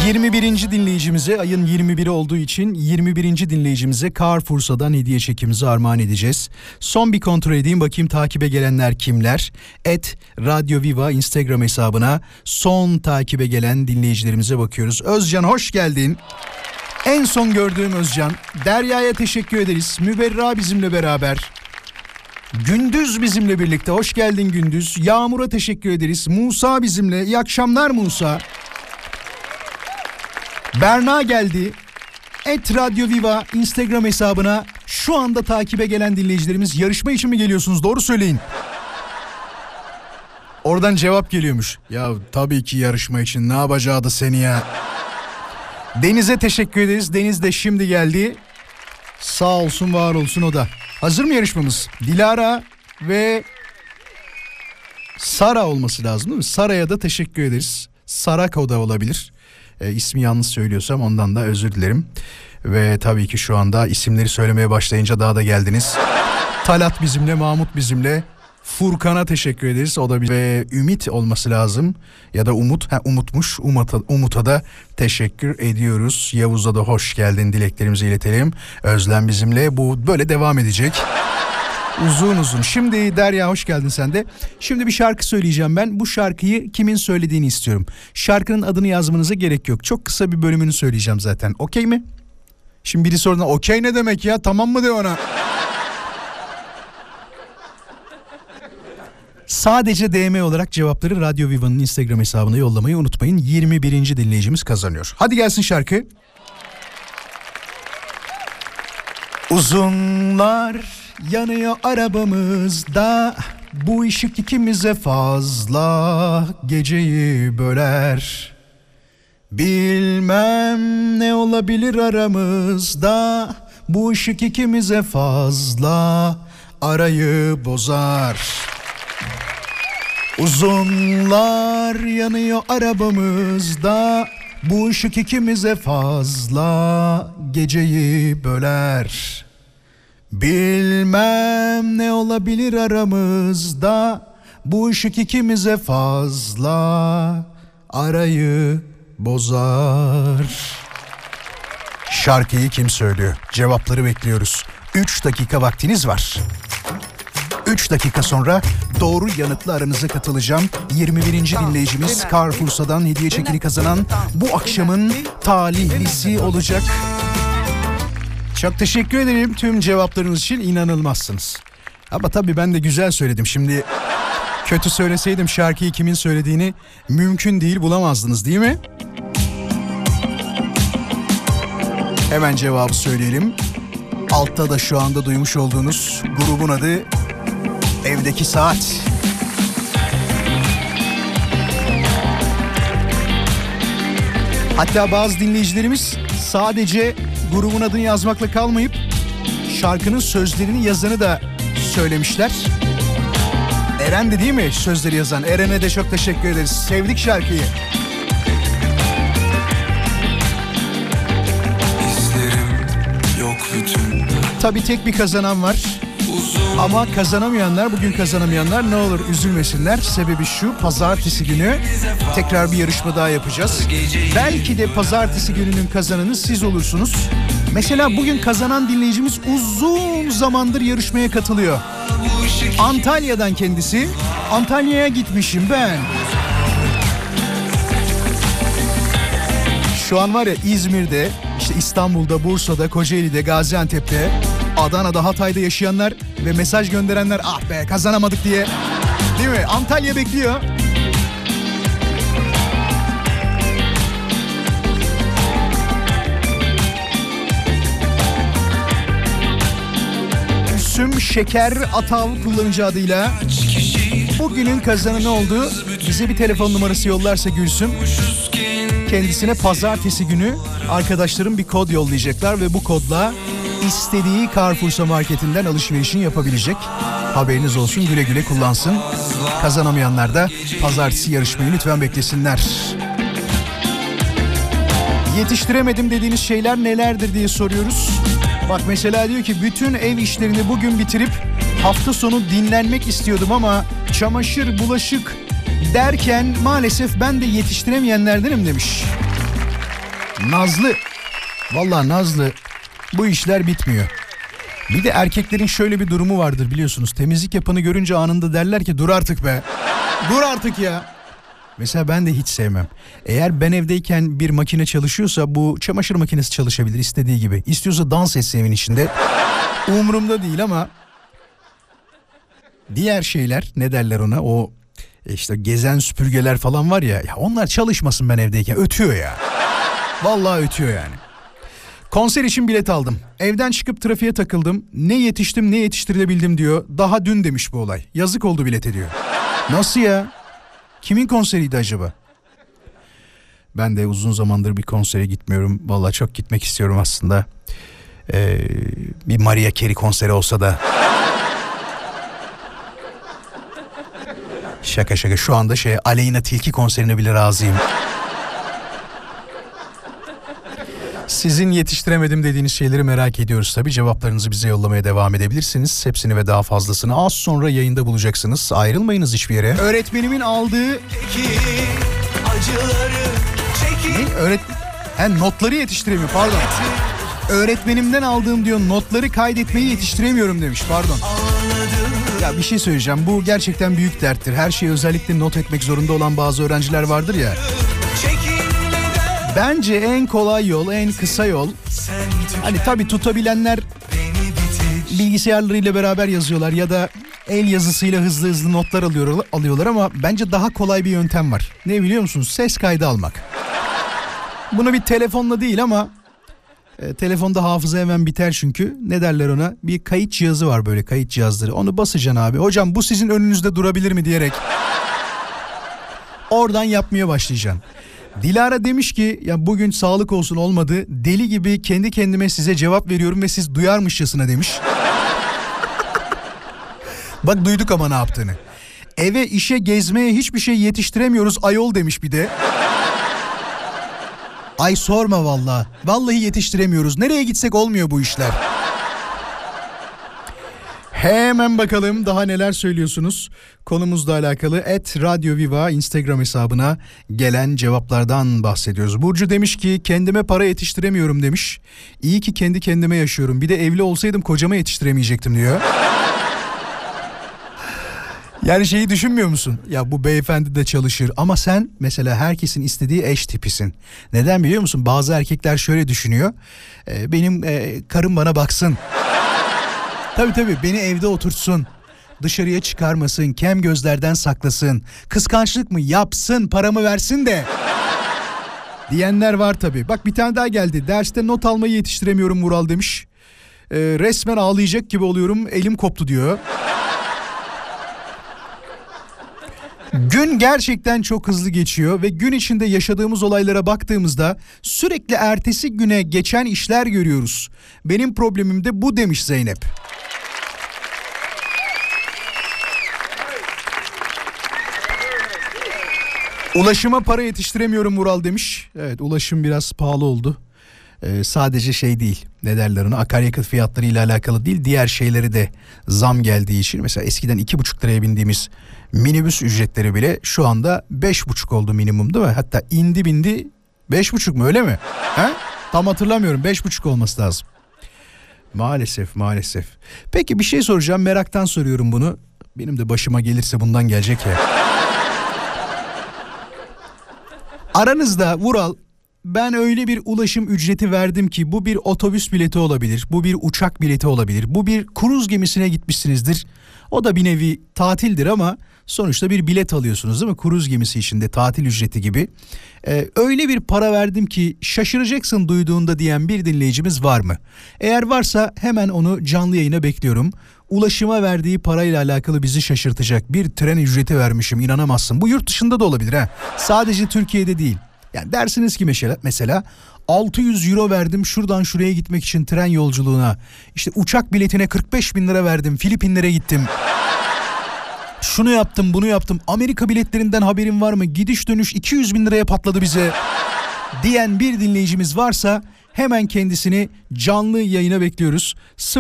21. dinleyicimize ayın 21'i olduğu için 21. dinleyicimize Carrefour'dan hediye çekimizi armağan edeceğiz. Son bir kontrol edeyim bakayım takibe gelenler kimler? Et Radyo Viva Instagram hesabına son takibe gelen dinleyicilerimize bakıyoruz. Özcan hoş geldin. En son gördüğüm Özcan. Derya'ya teşekkür ederiz. Müberra bizimle beraber. Gündüz bizimle birlikte. Hoş geldin Gündüz. Yağmur'a teşekkür ederiz. Musa bizimle. İyi akşamlar Musa. Berna geldi. Et Radyo Viva Instagram hesabına şu anda takibe gelen dinleyicilerimiz yarışma için mi geliyorsunuz? Doğru söyleyin. Oradan cevap geliyormuş. Ya tabii ki yarışma için ne yapacağı da seni ya. Deniz'e teşekkür ederiz. Deniz de şimdi geldi. Sağ olsun var olsun o da. Hazır mı yarışmamız? Dilara ve Sara olması lazım değil mi? Sara'ya da teşekkür ederiz. Sarako da olabilir. E, ismi yanlış söylüyorsam ondan da özür dilerim. Ve tabii ki şu anda isimleri söylemeye başlayınca daha da geldiniz. Talat bizimle, Mahmut bizimle. Furkan'a teşekkür ederiz. O da bir ve Ümit olması lazım. Ya da Umut. Ha, Umut'muş. Umut'a, Umut'a da teşekkür ediyoruz. Yavuz'a da hoş geldin dileklerimizi iletelim. Özlem bizimle. Bu böyle devam edecek. Uzun uzun. Şimdi Derya hoş geldin sen de. Şimdi bir şarkı söyleyeceğim ben. Bu şarkıyı kimin söylediğini istiyorum. Şarkının adını yazmanıza gerek yok. Çok kısa bir bölümünü söyleyeceğim zaten. Okey mi? Şimdi biri sorduğunda okey ne demek ya tamam mı de ona. Sadece DM olarak cevapları Radyo Viva'nın Instagram hesabına yollamayı unutmayın. 21. dinleyicimiz kazanıyor. Hadi gelsin şarkı. Uzunlar yanıyor arabamızda Bu ışık ikimize fazla Geceyi böler. Bilmem ne olabilir aramızda Bu ışık ikimize fazla Arayı bozar. Uzunlar yanıyor arabamızda Bu ışık ikimize fazla Geceyi böler Bilmem ne olabilir aramızda Bu ışık ikimize fazla Arayı bozar Şarkıyı kim söylüyor? Cevapları bekliyoruz. 3 dakika vaktiniz var. 3 dakika sonra doğru yanıtlı aranıza katılacağım. 21. dinleyicimiz Carrefour'dan hediye çekini kazanan bu akşamın talihlisi olacak. Çok teşekkür ederim tüm cevaplarınız için inanılmazsınız. Ama tabii ben de güzel söyledim. Şimdi kötü söyleseydim şarkıyı kimin söylediğini mümkün değil bulamazdınız değil mi? Hemen cevabı söyleyelim. Altta da şu anda duymuş olduğunuz grubun adı Evdeki Saat. Hatta bazı dinleyicilerimiz sadece grubun adını yazmakla kalmayıp şarkının sözlerini yazanı da söylemişler. Eren de değil mi sözleri yazan? Eren'e de çok teşekkür ederiz. Sevdik şarkıyı. yok bütün Tabii tek bir kazanan var. Ama kazanamayanlar, bugün kazanamayanlar ne olur üzülmesinler. Sebebi şu, pazartesi günü tekrar bir yarışma daha yapacağız. Belki de pazartesi gününün kazananı siz olursunuz. Mesela bugün kazanan dinleyicimiz uzun zamandır yarışmaya katılıyor. Antalya'dan kendisi. Antalya'ya gitmişim ben. Şu an var ya İzmir'de, işte İstanbul'da, Bursa'da, Kocaeli'de, Gaziantep'te, Adana'da, Hatay'da yaşayanlar ve mesaj gönderenler ah be kazanamadık diye. Değil mi? Antalya bekliyor. Gülsüm Şeker Atav kullanıcı adıyla bugünün kazananı oldu. Bize bir telefon numarası yollarsa Gülsüm kendisine pazartesi günü arkadaşlarım bir kod yollayacaklar ve bu kodla istediği Carrefour'sa marketinden alışverişini yapabilecek. Haberiniz olsun güle güle kullansın. Kazanamayanlar da pazartesi yarışmayı lütfen beklesinler. Yetiştiremedim dediğiniz şeyler nelerdir diye soruyoruz. Bak mesela diyor ki bütün ev işlerini bugün bitirip hafta sonu dinlenmek istiyordum ama çamaşır, bulaşık derken maalesef ben de yetiştiremeyenlerdenim demiş. Nazlı. Vallahi Nazlı bu işler bitmiyor. Bir de erkeklerin şöyle bir durumu vardır biliyorsunuz. Temizlik yapanı görünce anında derler ki dur artık be. Dur artık ya. Mesela ben de hiç sevmem. Eğer ben evdeyken bir makine çalışıyorsa bu çamaşır makinesi çalışabilir istediği gibi. İstiyorsa dans etsin evin içinde. Umurumda değil ama diğer şeyler ne derler ona o işte gezen süpürgeler falan var ya, ya onlar çalışmasın ben evdeyken ötüyor ya. Vallahi ötüyor yani. Konser için bilet aldım. Evden çıkıp trafiğe takıldım. Ne yetiştim ne yetiştirilebildim diyor. Daha dün demiş bu olay. Yazık oldu bilete diyor. Nasıl ya? Kimin konseriydi acaba? Ben de uzun zamandır bir konsere gitmiyorum. Vallahi çok gitmek istiyorum aslında. Ee, bir Maria Carey konseri olsa da. şaka şaka şu anda şey Aleyna Tilki konserine bile razıyım. Sizin yetiştiremedim dediğiniz şeyleri merak ediyoruz tabi. Cevaplarınızı bize yollamaya devam edebilirsiniz. Hepsini ve daha fazlasını az sonra yayında bulacaksınız. Ayrılmayınız hiçbir yere. Öğretmenimin aldığı... Ne? Öğret... Ha, notları yetiştiremiyor pardon. Öğretmenimden aldığım diyor notları kaydetmeyi yetiştiremiyorum demiş pardon. Ya bir şey söyleyeceğim bu gerçekten büyük derttir. Her şeyi özellikle not etmek zorunda olan bazı öğrenciler vardır ya. Bence en kolay yol, en kısa yol. Hani tabii tutabilenler bilgisayarlarıyla beraber yazıyorlar ya da el yazısıyla hızlı hızlı notlar alıyor, alıyorlar ama bence daha kolay bir yöntem var. Ne biliyor musunuz? Ses kaydı almak. Bunu bir telefonla değil ama e, telefonda hafıza hemen biter çünkü. Ne derler ona? Bir kayıt cihazı var böyle kayıt cihazları. Onu basacaksın abi. Hocam bu sizin önünüzde durabilir mi diyerek. Oradan yapmaya başlayacaksın. Dilara demiş ki ya bugün sağlık olsun olmadı. Deli gibi kendi kendime size cevap veriyorum ve siz duyarmışçasına demiş. (laughs) Bak duyduk ama ne yaptığını. Eve işe gezmeye hiçbir şey yetiştiremiyoruz ayol demiş bir de. Ay sorma valla. Vallahi yetiştiremiyoruz. Nereye gitsek olmuyor bu işler. Hemen bakalım daha neler söylüyorsunuz. Konumuzla alakalı et Radyo Viva Instagram hesabına gelen cevaplardan bahsediyoruz. Burcu demiş ki kendime para yetiştiremiyorum demiş. İyi ki kendi kendime yaşıyorum. Bir de evli olsaydım kocama yetiştiremeyecektim diyor. (laughs) Yani şeyi düşünmüyor musun? Ya bu beyefendi de çalışır ama sen mesela herkesin istediği eş tipisin. Neden biliyor musun? Bazı erkekler şöyle düşünüyor. E, benim e, karım bana baksın. Tabii tabii beni evde oturtsun. Dışarıya çıkarmasın, kem gözlerden saklasın. Kıskançlık mı yapsın, paramı versin de. Diyenler var tabii. Bak bir tane daha geldi. Derste not almayı yetiştiremiyorum Mural demiş. E, resmen ağlayacak gibi oluyorum, elim koptu diyor. Gün gerçekten çok hızlı geçiyor ve gün içinde yaşadığımız olaylara baktığımızda sürekli ertesi güne geçen işler görüyoruz. Benim problemim de bu demiş Zeynep. Ulaşıma para yetiştiremiyorum Mural demiş. Evet ulaşım biraz pahalı oldu. Ee, sadece şey değil ne derler ona akaryakıt fiyatları ile alakalı değil diğer şeyleri de zam geldiği için mesela eskiden iki buçuk liraya bindiğimiz minibüs ücretleri bile şu anda beş buçuk oldu minimum değil mi? Hatta indi bindi beş buçuk mu öyle mi? He? Tam hatırlamıyorum beş buçuk olması lazım. Maalesef maalesef. Peki bir şey soracağım meraktan soruyorum bunu. Benim de başıma gelirse bundan gelecek ya. Aranızda Vural ben öyle bir ulaşım ücreti verdim ki bu bir otobüs bileti olabilir, bu bir uçak bileti olabilir, bu bir kruz gemisine gitmişsinizdir. O da bir nevi tatildir ama sonuçta bir bilet alıyorsunuz değil mi? Kruz gemisi içinde tatil ücreti gibi. Ee, öyle bir para verdim ki şaşıracaksın duyduğunda diyen bir dinleyicimiz var mı? Eğer varsa hemen onu canlı yayına bekliyorum. Ulaşıma verdiği parayla alakalı bizi şaşırtacak bir tren ücreti vermişim inanamazsın. Bu yurt dışında da olabilir ha. Sadece Türkiye'de değil. Yani dersiniz ki mesela, mesela 600 euro verdim şuradan şuraya gitmek için tren yolculuğuna. İşte uçak biletine 45 bin lira verdim Filipinlere gittim. Şunu yaptım bunu yaptım Amerika biletlerinden haberin var mı? Gidiş dönüş 200 bin liraya patladı bize. Diyen bir dinleyicimiz varsa Hemen kendisini canlı yayına bekliyoruz.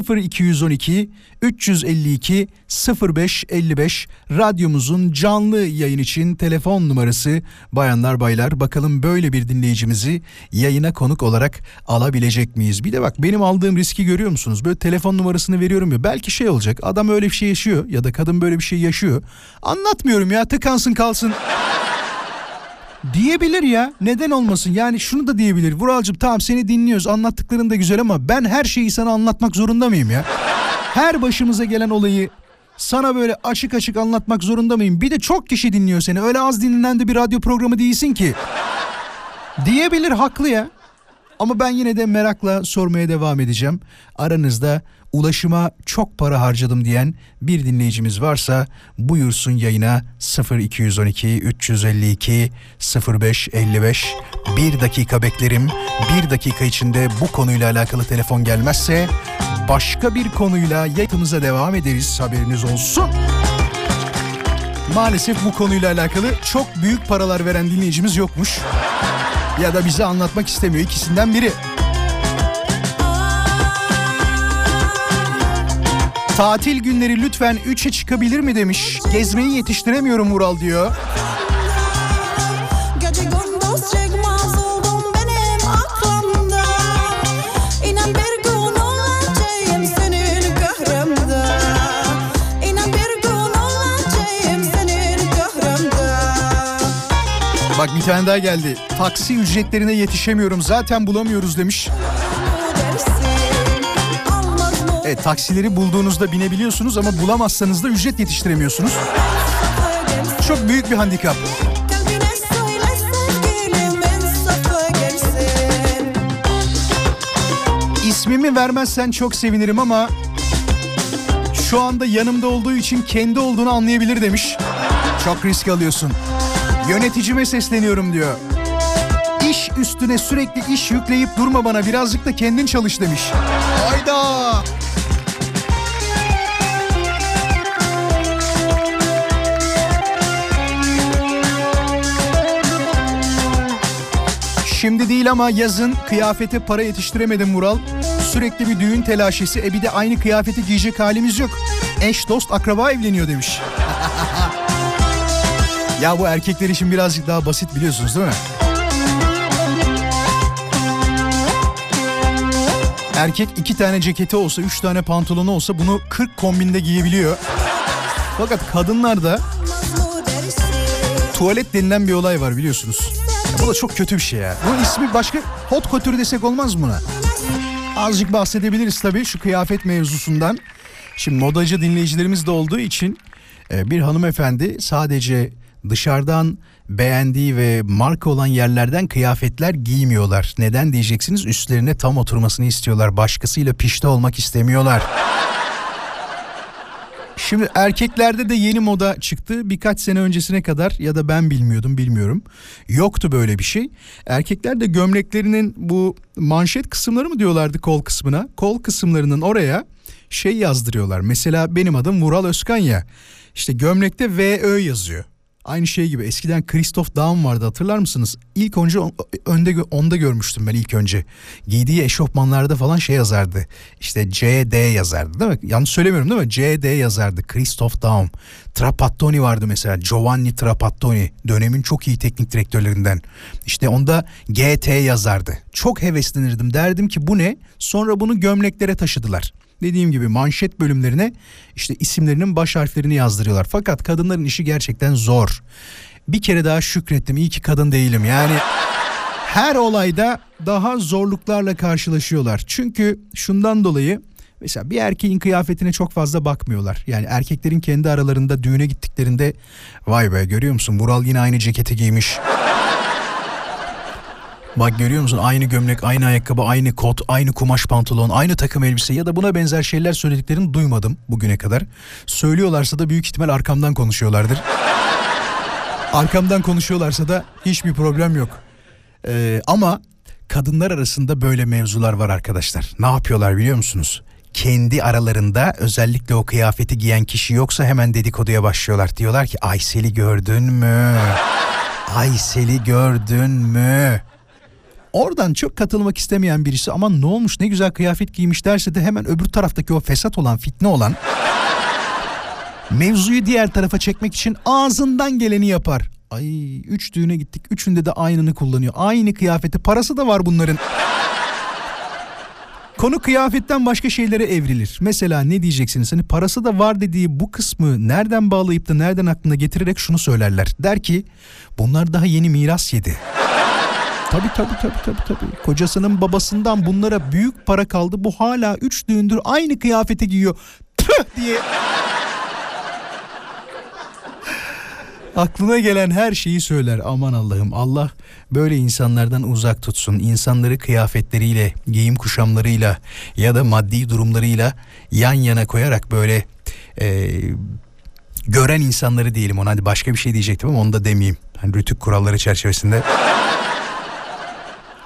0212 352 0555 radyomuzun canlı yayın için telefon numarası bayanlar baylar bakalım böyle bir dinleyicimizi yayına konuk olarak alabilecek miyiz? Bir de bak benim aldığım riski görüyor musunuz? Böyle telefon numarasını veriyorum ya belki şey olacak adam öyle bir şey yaşıyor ya da kadın böyle bir şey yaşıyor. Anlatmıyorum ya tıkansın kalsın. Diyebilir ya neden olmasın yani şunu da diyebilir Vuralcığım tamam seni dinliyoruz anlattıkların da güzel ama ben her şeyi sana anlatmak zorunda mıyım ya? Her başımıza gelen olayı sana böyle açık açık anlatmak zorunda mıyım? Bir de çok kişi dinliyor seni öyle az dinlenen de bir radyo programı değilsin ki. Diyebilir haklı ya. Ama ben yine de merakla sormaya devam edeceğim. Aranızda ulaşıma çok para harcadım diyen bir dinleyicimiz varsa buyursun yayına 0212 352 0555 bir dakika beklerim. Bir dakika içinde bu konuyla alakalı telefon gelmezse başka bir konuyla yayınımıza devam ederiz haberiniz olsun. Maalesef bu konuyla alakalı çok büyük paralar veren dinleyicimiz yokmuş. Ya da bize anlatmak istemiyor ikisinden biri. Tatil günleri lütfen 3'e çıkabilir mi demiş. Gezmeyi yetiştiremiyorum Vural diyor. Bak bir tane daha geldi. Taksi ücretlerine yetişemiyorum zaten bulamıyoruz demiş. Evet taksileri bulduğunuzda binebiliyorsunuz ama bulamazsanız da ücret yetiştiremiyorsunuz. Çok büyük bir handikap. İsmimi vermezsen çok sevinirim ama şu anda yanımda olduğu için kendi olduğunu anlayabilir demiş. Çok risk alıyorsun. Yöneticime sesleniyorum diyor. İş üstüne sürekli iş yükleyip durma bana birazcık da kendin çalış demiş. Hayda! Şimdi değil ama yazın kıyafete para yetiştiremedim Mural. Sürekli bir düğün telaşesi. E bir de aynı kıyafeti giyecek halimiz yok. Eş dost akraba evleniyor demiş. (laughs) ya bu erkekler için birazcık daha basit biliyorsunuz değil mi? Erkek iki tane ceketi olsa, üç tane pantolonu olsa bunu 40 kombinde giyebiliyor. Fakat kadınlarda tuvalet denilen bir olay var biliyorsunuz. Bu da çok kötü bir şey ya. Bunun ismi başka hot couture desek olmaz mı buna? Azıcık bahsedebiliriz tabii şu kıyafet mevzusundan. Şimdi modacı dinleyicilerimiz de olduğu için e, bir hanımefendi sadece dışarıdan beğendiği ve marka olan yerlerden kıyafetler giymiyorlar. Neden diyeceksiniz? Üstlerine tam oturmasını istiyorlar. Başkasıyla pişti olmak istemiyorlar. Şimdi erkeklerde de yeni moda çıktı. Birkaç sene öncesine kadar ya da ben bilmiyordum bilmiyorum. Yoktu böyle bir şey. Erkekler de gömleklerinin bu manşet kısımları mı diyorlardı kol kısmına? Kol kısımlarının oraya şey yazdırıyorlar. Mesela benim adım Vural Özkan ya. İşte gömlekte VÖ yazıyor. Aynı şey gibi eskiden Christoph Daum vardı hatırlar mısınız? İlk önce önde onda görmüştüm ben ilk önce. Giydiği eşofmanlarda falan şey yazardı. İşte CD yazardı değil mi? Yanlış söylemiyorum değil mi? CD yazardı. Christoph Daum. Trapattoni vardı mesela. Giovanni Trapattoni. Dönemin çok iyi teknik direktörlerinden. İşte onda GT yazardı. Çok heveslenirdim. Derdim ki bu ne? Sonra bunu gömleklere taşıdılar dediğim gibi manşet bölümlerine işte isimlerinin baş harflerini yazdırıyorlar. Fakat kadınların işi gerçekten zor. Bir kere daha şükrettim iyi ki kadın değilim yani her olayda daha zorluklarla karşılaşıyorlar. Çünkü şundan dolayı mesela bir erkeğin kıyafetine çok fazla bakmıyorlar. Yani erkeklerin kendi aralarında düğüne gittiklerinde vay be görüyor musun Vural yine aynı ceketi giymiş. Bak görüyor musun aynı gömlek, aynı ayakkabı, aynı kot, aynı kumaş pantolon, aynı takım elbise ya da buna benzer şeyler söylediklerini duymadım bugüne kadar. Söylüyorlarsa da büyük ihtimal arkamdan konuşuyorlardır. arkamdan konuşuyorlarsa da hiçbir problem yok. Ee, ama kadınlar arasında böyle mevzular var arkadaşlar. Ne yapıyorlar biliyor musunuz? Kendi aralarında özellikle o kıyafeti giyen kişi yoksa hemen dedikoduya başlıyorlar. Diyorlar ki Aysel'i gördün mü? (laughs) Aysel'i gördün mü? Oradan çok katılmak istemeyen birisi ama ne olmuş ne güzel kıyafet giymiş derse de hemen öbür taraftaki o fesat olan fitne olan mevzuyu diğer tarafa çekmek için ağzından geleni yapar. Ay üç düğüne gittik üçünde de aynını kullanıyor. Aynı kıyafeti parası da var bunların. Konu kıyafetten başka şeylere evrilir. Mesela ne diyeceksiniz? Hani parası da var dediği bu kısmı nereden bağlayıp da nereden aklına getirerek şunu söylerler. Der ki bunlar daha yeni miras yedi. Tabii tabii tabii tabii tabii. Kocasının babasından bunlara büyük para kaldı. Bu hala üç düğündür aynı kıyafeti giyiyor. Tüh diye. Aklına gelen her şeyi söyler. Aman Allah'ım Allah böyle insanlardan uzak tutsun. İnsanları kıyafetleriyle, giyim kuşamlarıyla ya da maddi durumlarıyla yan yana koyarak böyle e, gören insanları diyelim ona. Hadi başka bir şey diyecektim ama onu da demeyeyim. Hani rütük kuralları çerçevesinde.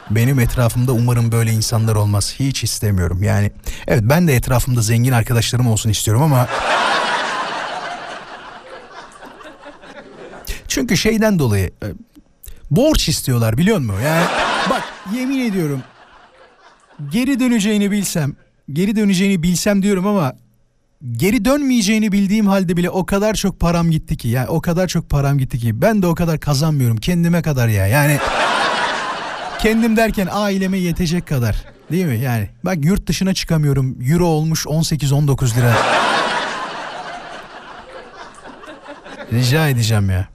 Benim etrafımda umarım böyle insanlar olmaz. Hiç istemiyorum. Yani evet ben de etrafımda zengin arkadaşlarım olsun istiyorum ama (laughs) Çünkü şeyden dolayı e, borç istiyorlar biliyor musun? Yani bak yemin ediyorum geri döneceğini bilsem, geri döneceğini bilsem diyorum ama geri dönmeyeceğini bildiğim halde bile o kadar çok param gitti ki yani o kadar çok param gitti ki ben de o kadar kazanmıyorum kendime kadar ya yani kendim derken aileme yetecek kadar değil mi yani bak yurt dışına çıkamıyorum euro olmuş 18-19 lira rica edeceğim ya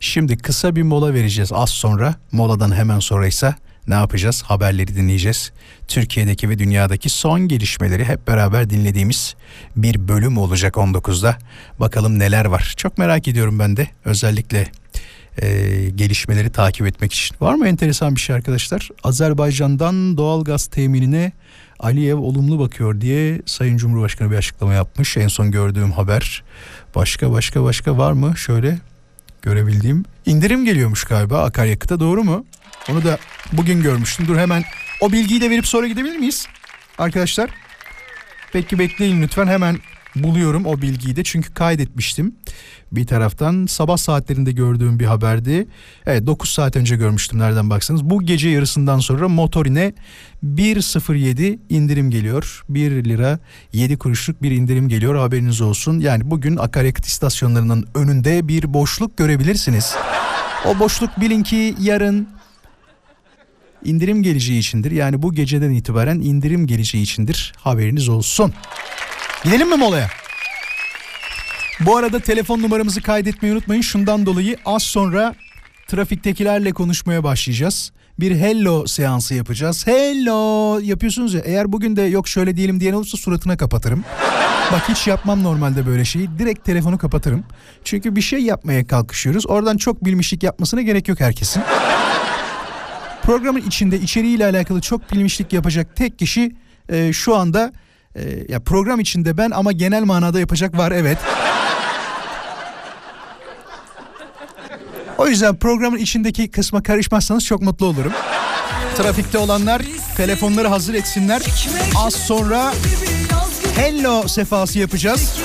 Şimdi kısa bir mola vereceğiz az sonra. Moladan hemen sonra ise ne yapacağız? Haberleri dinleyeceğiz. Türkiye'deki ve dünyadaki son gelişmeleri hep beraber dinlediğimiz bir bölüm olacak 19'da. Bakalım neler var. Çok merak ediyorum ben de özellikle e, gelişmeleri takip etmek için. Var mı enteresan bir şey arkadaşlar? Azerbaycan'dan doğalgaz teminine Aliyev olumlu bakıyor diye Sayın Cumhurbaşkanı bir açıklama yapmış. En son gördüğüm haber. Başka başka başka var mı? Şöyle görebildiğim indirim geliyormuş galiba akaryakıta doğru mu? Onu da bugün görmüştüm. Dur hemen o bilgiyi de verip sonra gidebilir miyiz? Arkadaşlar peki bekleyin lütfen hemen buluyorum o bilgiyi de çünkü kaydetmiştim. Bir taraftan sabah saatlerinde gördüğüm bir haberdi. Evet 9 saat önce görmüştüm nereden baksanız. Bu gece yarısından sonra motorine 1.07 indirim geliyor. 1 lira 7 kuruşluk bir indirim geliyor haberiniz olsun. Yani bugün akaryakıt istasyonlarının önünde bir boşluk görebilirsiniz. O boşluk bilin ki yarın indirim geleceği içindir. Yani bu geceden itibaren indirim geleceği içindir. Haberiniz olsun. Gidelim mi molaya? Bu arada telefon numaramızı kaydetmeyi unutmayın. Şundan dolayı az sonra trafiktekilerle konuşmaya başlayacağız. Bir hello seansı yapacağız. Hello yapıyorsunuz ya eğer bugün de yok şöyle diyelim diyen olursa suratına kapatırım. Bak hiç yapmam normalde böyle şeyi. Direkt telefonu kapatırım. Çünkü bir şey yapmaya kalkışıyoruz. Oradan çok bilmişlik yapmasına gerek yok herkesin. Programın içinde içeriğiyle alakalı çok bilmişlik yapacak tek kişi e, şu anda e, ya program içinde ben ama genel manada yapacak var evet. O yüzden programın içindeki kısma karışmazsanız çok mutlu olurum. Trafikte olanlar telefonları hazır etsinler. Az sonra Hello sefası yapacağız.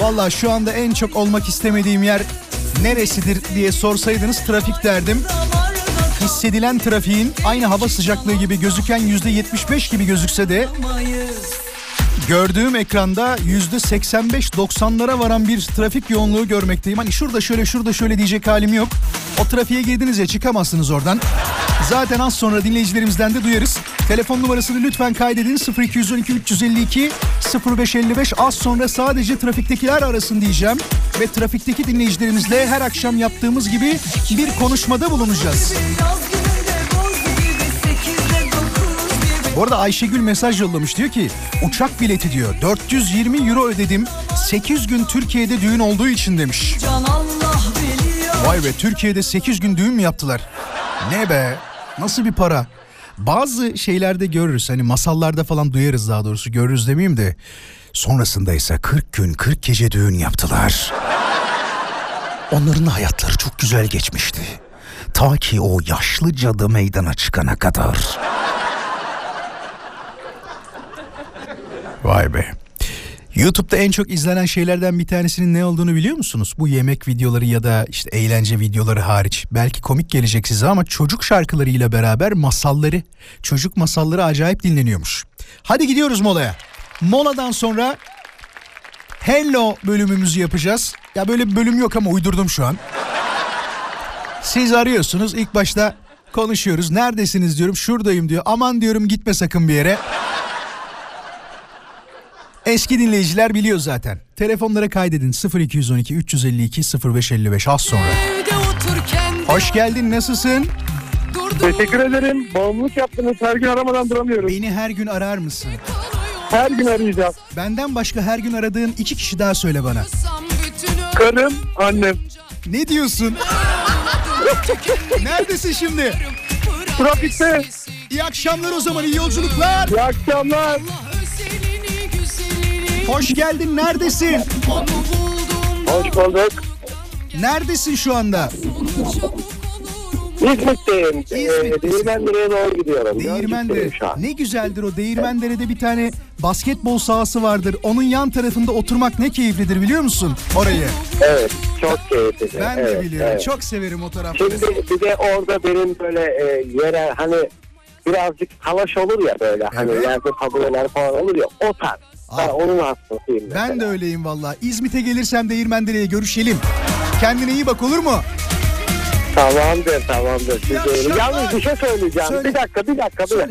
Valla şu anda en çok olmak istemediğim yer neresidir diye sorsaydınız trafik derdim. Hissedilen trafiğin aynı hava sıcaklığı gibi gözüken yüzde 75 gibi gözükse de gördüğüm ekranda yüzde 85-90'lara varan bir trafik yoğunluğu görmekteyim. Hani şurada şöyle şurada şöyle diyecek halim yok. O trafiğe girdiniz ya çıkamazsınız oradan. Zaten az sonra dinleyicilerimizden de duyarız. Telefon numarasını lütfen kaydedin 0212 352 0555 az sonra sadece trafiktekiler arasın diyeceğim. Ve trafikteki dinleyicilerimizle her akşam yaptığımız gibi bir konuşmada bulunacağız. Bu arada Ayşegül mesaj yollamış diyor ki uçak bileti diyor 420 euro ödedim 8 gün Türkiye'de düğün olduğu için demiş. Vay be Türkiye'de 8 gün düğün mü yaptılar? Ne be nasıl bir para? Bazı şeylerde görürüz hani masallarda falan duyarız daha doğrusu görürüz demeyeyim de. Sonrasında ise 40 gün 40 gece düğün yaptılar. Onların hayatları çok güzel geçmişti. Ta ki o yaşlı cadı meydana çıkana kadar. Vay be. YouTube'da en çok izlenen şeylerden bir tanesinin ne olduğunu biliyor musunuz? Bu yemek videoları ya da işte eğlence videoları hariç. Belki komik gelecek size ama çocuk şarkılarıyla beraber masalları, çocuk masalları acayip dinleniyormuş. Hadi gidiyoruz molaya. Moladan sonra Hello bölümümüzü yapacağız. Ya böyle bir bölüm yok ama uydurdum şu an. Siz arıyorsunuz ilk başta konuşuyoruz. Neredesiniz diyorum şuradayım diyor. Aman diyorum gitme sakın bir yere. Eski dinleyiciler biliyor zaten. Telefonlara kaydedin 0212 352 0555 az sonra. Hoş geldin nasılsın? Teşekkür ederim. Bağımlılık yaptınız. Her gün aramadan duramıyorum. Beni her gün arar mısın? Her gün arayacağım. Benden başka her gün aradığın iki kişi daha söyle bana. Karım, annem. Ne diyorsun? (laughs) Neredesin şimdi? Trafikte. İyi akşamlar o zaman iyi yolculuklar. İyi akşamlar. Hoş geldin neredesin? Hoş bulduk. Neredesin şu anda? İzmit'teyim. İzmit'tesin. Değirmendere'ye doğru gidiyorum. Değirmendere. Gölcük'teyim şu an. Ne güzeldir o Değirmendere'de bir tane basketbol sahası vardır. Onun yan tarafında oturmak ne keyiflidir biliyor musun? Orayı. Evet. Çok keyifli. Ben de evet, biliyorum. evet. Çok severim o tarafları. Şimdi bir de orada benim böyle e, yere hani birazcık talaş olur ya böyle hani Evet. yerde tabureler falan olur ya o tarz. Ben Ah. onun hastasıyım mesela. Ben de öyleyim valla. İzmit'e gelirsem Değirmendere'ye görüşelim. Kendine iyi bak olur mu? Tamamdır tamamdır. Siz akşamlar. Yalnız bir şey söyleyeceğim. Söyle. Bir dakika bir dakika. Bir dakika.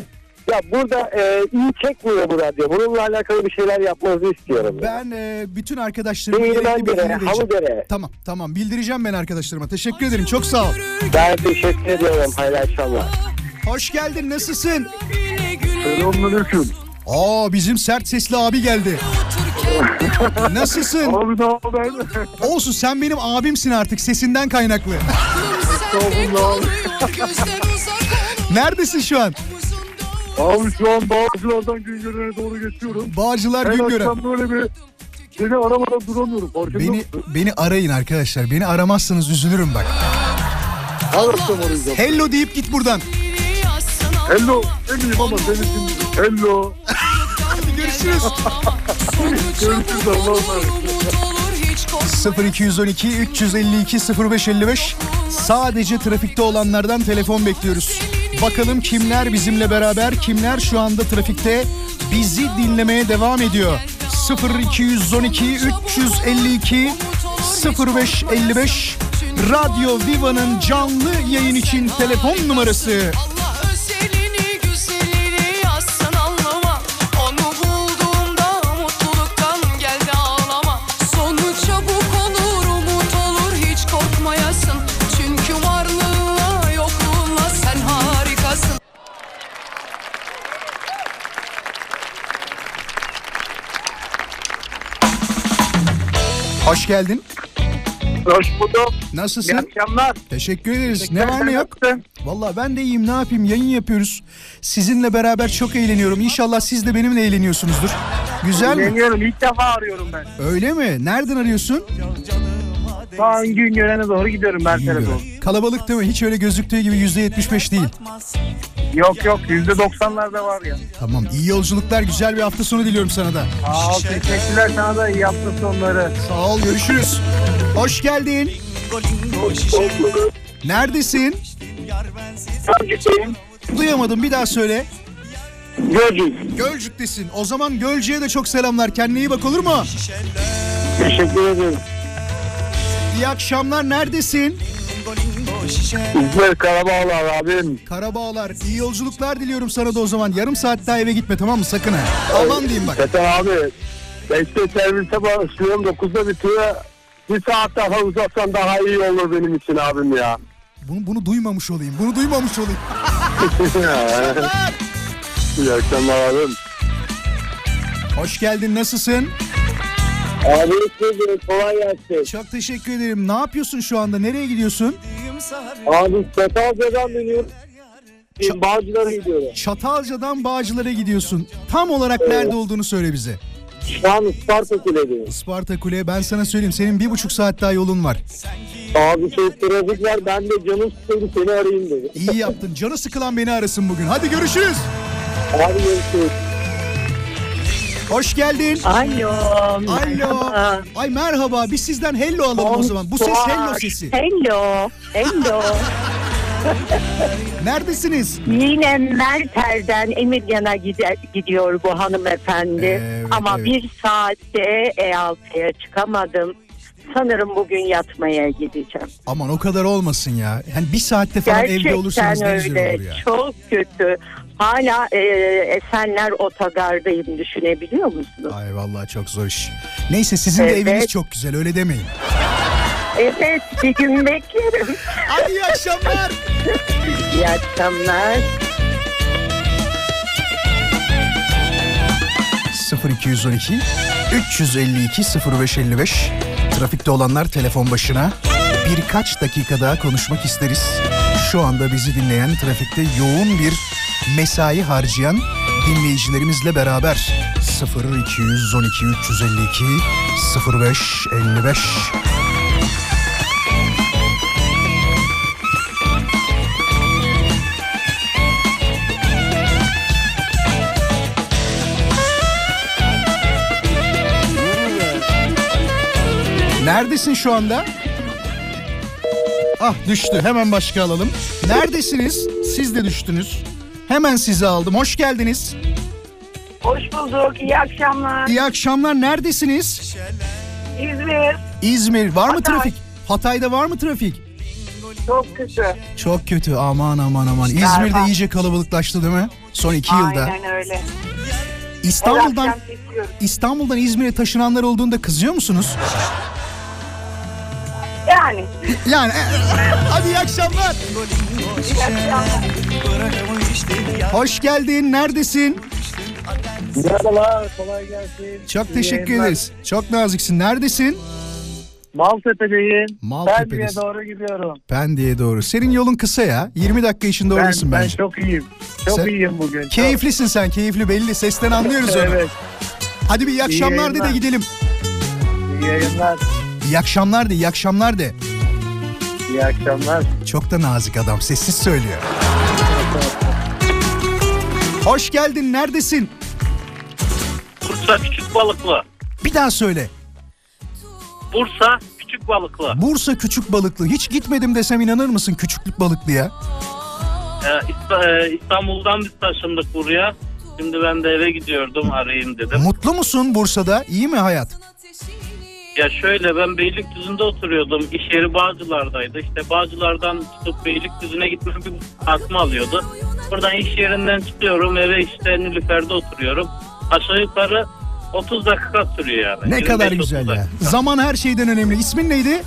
Ya burada e, iyi çekmiyor bu radyo. Bununla alakalı bir şeyler yapmanızı istiyorum. ya. Ben e, bütün arkadaşlarıma gerekli bilgileri vereceğim. Tamam tamam bildireceğim ben arkadaşlarıma. Teşekkür ederim çok sağ ol. Ben teşekkür ediyorum. Hayırlı akşamlar. Hoş geldin nasılsın? Selamünaleyküm. Aa bizim sert sesli abi geldi. Nasılsın? Abi ne haber? Olsun sen benim abimsin artık sesinden kaynaklı. Neredesin şu an? Abi şu an Bağcılar'dan Güngören'e doğru geçiyorum. Bağcılar Güngören. böyle bir seni aramadan duramıyorum. Farkında Beni beni arayın arkadaşlar. Beni aramazsanız üzülürüm bak. Arasam arayacağım. Hello deyip git buradan. Hello. Eminim ama senin için. Hello. Görüşürüz. Görüşürüz Allah'a emanet. 0212 352 0555 Sadece trafikte olanlardan telefon bekliyoruz. Bakalım kimler bizimle beraber, kimler şu anda trafikte bizi dinlemeye devam ediyor. 0212 352 0555 Radyo Viva'nın canlı yayın için telefon numarası. Geldin. Hoş bulduk. Nasılsın? İyi akşamlar. Teşekkür ederiz. Ne var ne yok? Valla ben de iyiyim ne yapayım yayın yapıyoruz. Sizinle beraber çok eğleniyorum. İnşallah siz de benimle eğleniyorsunuzdur. Güzel mi? Deniyorum ilk defa arıyorum ben. Öyle mi? Nereden arıyorsun? Şu an Güngören'e doğru gidiyorum ben doğru. Kalabalık değil mi? Hiç öyle gözüktüğü gibi yüzde yetmiş beş değil. Yok yok %90'larda var ya. Tamam iyi yolculuklar güzel bir hafta sonu diliyorum sana da. Sağ ol teşekkürler sana da iyi hafta sonları. Sağ ol görüşürüz. Hoş geldin. Neredesin? Duyamadım bir daha söyle. Gölcük. Gölcük'tesin. O zaman Gölcük'e de çok selamlar. Kendine iyi bak olur mu? Teşekkür ederim. İyi akşamlar. Neredesin? İzmir Karabağlar abim. Karabağlar. İyi yolculuklar diliyorum sana da o zaman. Yarım saat daha eve gitme tamam mı? Sakın ha. Aman diyeyim bak. Zaten abi 5'te servise başlıyorum 9'da bitiyor. Bir saat daha uzatsan daha iyi olur benim için abim ya. Bunu, bunu duymamış olayım. Bunu duymamış olayım. (laughs) iyi akşamlar abim. Hoş geldin. Nasılsın? Abi size kolay gelsin. Çok teşekkür ederim. Ne yapıyorsun şu anda? Nereye gidiyorsun? Abi Çatalca'dan dönüyorum. Bağcılar'a gidiyorum. Çatalca'dan Bağcılar'a gidiyorsun. Tam olarak nerede olduğunu söyle bize. Şu an Isparta Kule'deyim. Isparta Kule. Ben sana söyleyeyim. Senin bir buçuk saat daha yolun var. Abi çok trafik var. Ben de canım sıkıldı seni arayayım dedi. İyi yaptın. Canı sıkılan beni arasın bugün. Hadi görüşürüz. Abi görüşürüz. Hoş geldin. Alo. Alo. Ay merhaba. Biz sizden hello alalım o zaman. Bu ses hello sesi. Hello. Hello. (laughs) Neredesiniz? Yine Merter'den Emirgan'a gider, gidiyor bu hanımefendi. Evet, Ama evet. bir saatte E6'ya çıkamadım. Sanırım bugün yatmaya gideceğim. Aman o kadar olmasın ya. Yani bir saatte falan evde olursanız ne güzel öyle. olur ya. Çok kötü. Hala e, Esenler Otogar'dayım düşünebiliyor musunuz? Ay vallahi çok zor iş. Neyse sizin de Evet. eviniz çok güzel öyle demeyin. Evet bir gün beklerim. (laughs) Hadi iyi akşamlar. İyi akşamlar. 0212 352 0555 Trafikte olanlar telefon başına birkaç dakika daha konuşmak isteriz. Şu anda bizi dinleyen trafikte yoğun bir mesai harcayan dinleyicilerimizle beraber 0212 352 0555 Neredesin şu anda? Ah düştü. Hemen başka alalım. Neredesiniz? Siz de düştünüz. Hemen sizi aldım. Hoş geldiniz. Hoş bulduk. İyi akşamlar. İyi akşamlar. Neredesiniz? İzmir. İzmir. Var mı Hatay. trafik? Hatay'da var mı trafik? Çok kötü. Çok kötü. Aman aman aman. Galiba. İzmir'de iyice kalabalıklaştı değil mi? Son iki yılda. Aynen öyle. İstanbul'dan. İstanbul'dan İzmir'e taşınanlar olduğunda kızıyor musunuz? Yani. Yani e, hadi iyi akşamlar. İyi akşamlar. Hoş geldin. Neredesin? Merhabalar, kolay gelsin. Çok teşekkür yayınlar. ederiz. Çok naziksin. Neredesin? Maltepe'deyim. Maltepe'desin. Pendik'e doğru gidiyorum. Pendik'e doğru. Senin yolun kısa ya. 20 dakika içinde Ben, oradasın ben bence. çok iyiyim. Çok Sen- iyiyim bugün. çok. Keyiflisin sen. Keyifli belli. Sesten anlıyoruz onu. Evet. Hadi bir iyi akşamlar de de gidelim. İyi yayınlar. İyi akşamlar de. iyi akşamlar de. İyi akşamlar. Çok da nazik adam. Sessiz söylüyor. (laughs) Hoş geldin. Neredesin? Bursa Küçük Balıklı. Bir daha söyle. Bursa Küçük Balıklı. Bursa Küçük Balıklı. Hiç gitmedim desem inanır mısın küçüklük balıklıya? Ee, e, İstanbul'dan biz taşındık buraya. Şimdi ben de eve gidiyordum arayayım dedim. Mutlu musun Bursa'da? İyi mi hayat? Ya şöyle ben Beylikdüzü'nde oturuyordum. İş yeri Bağcılar'daydı. İşte Bağcılar'dan çıkıp Beylikdüzü'ne gitmem bir saatimi alıyordu. Buradan iş yerinden çıkıyorum eve işte Nilüfer'de oturuyorum. Aşağı yukarı 30 dakika sürüyor yani. Ne kadar 25-30 güzel ya. dakika. Zaman her şeyden önemli. İsmin neydi?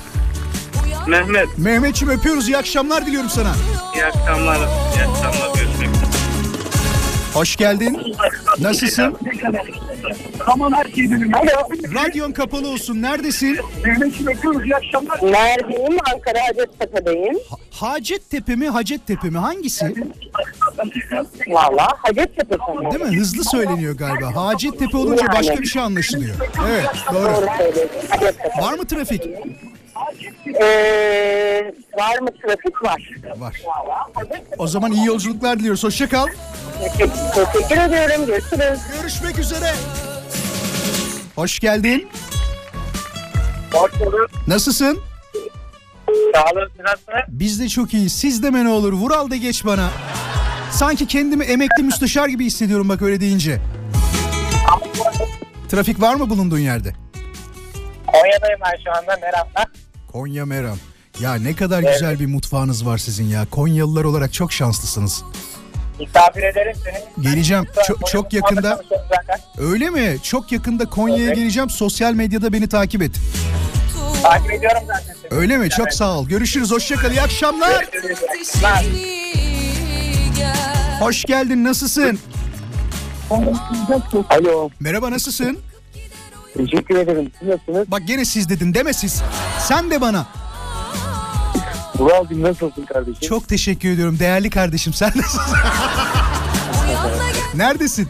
Mehmet Mehmetçim öpüyoruz. İyi akşamlar diliyorum sana. iyi akşamlar. İyi akşamlar. Görüşmek üzere. Hoş geldin. Nasılsın? Aman her şeyi benim. Radyon kapalı olsun. Neredesin? Mehmet'im öpüyoruz. İyi akşamlar. Neredeyim? Ankara Hacettepe'deyim. Hacettepe mi Hacettepe mi hangisi? Valla Hacettepe sanırım. Değil mi? Hızlı söyleniyor galiba. Hacettepe olunca Yani. başka bir şey anlaşılıyor. Evet doğru. Doğru. Hacettepe. Var mı trafik? Ee, var mı trafik var? Var. O zaman iyi yolculuklar diliyoruz. Hoşça kal. Teşekkür, ediyorum. Görüşürüz. Görüşmek üzere. Hoş geldin. Hoş bulduk. Nasılsın? Sağ olun. Nasılsın? Biz de çok iyiyiz. Siz deme ne olur. Vural da geç bana. Sanki kendimi emekli müsteşar gibi hissediyorum bak öyle deyince. Trafik var mı bulunduğun yerde? Konya'dayım ben şu anda Meram'da. Konya Meram. Ya ne kadar güzel bir mutfağınız var sizin ya. Konyalılar olarak çok şanslısınız. Misafir ederim seni. Geleceğim. Çok, çok yakında. Öyle mi? Çok yakında Konya'ya Evet. geleceğim. Sosyal medyada beni takip et. Takip ediyorum zaten seni. Öyle mi? Çok sağ ol. Görüşürüz. Hoşça kal. İyi akşamlar. Lan. Hoş geldin. Nasılsın? Alo. Merhaba nasılsın? Teşekkür ederim. Siz nasılsınız? Bak gene siz dedin deme siz. Sen de bana. Vural'cığım nasılsın kardeşim? Çok teşekkür ediyorum değerli kardeşim. Sen nasılsın? Neredesin?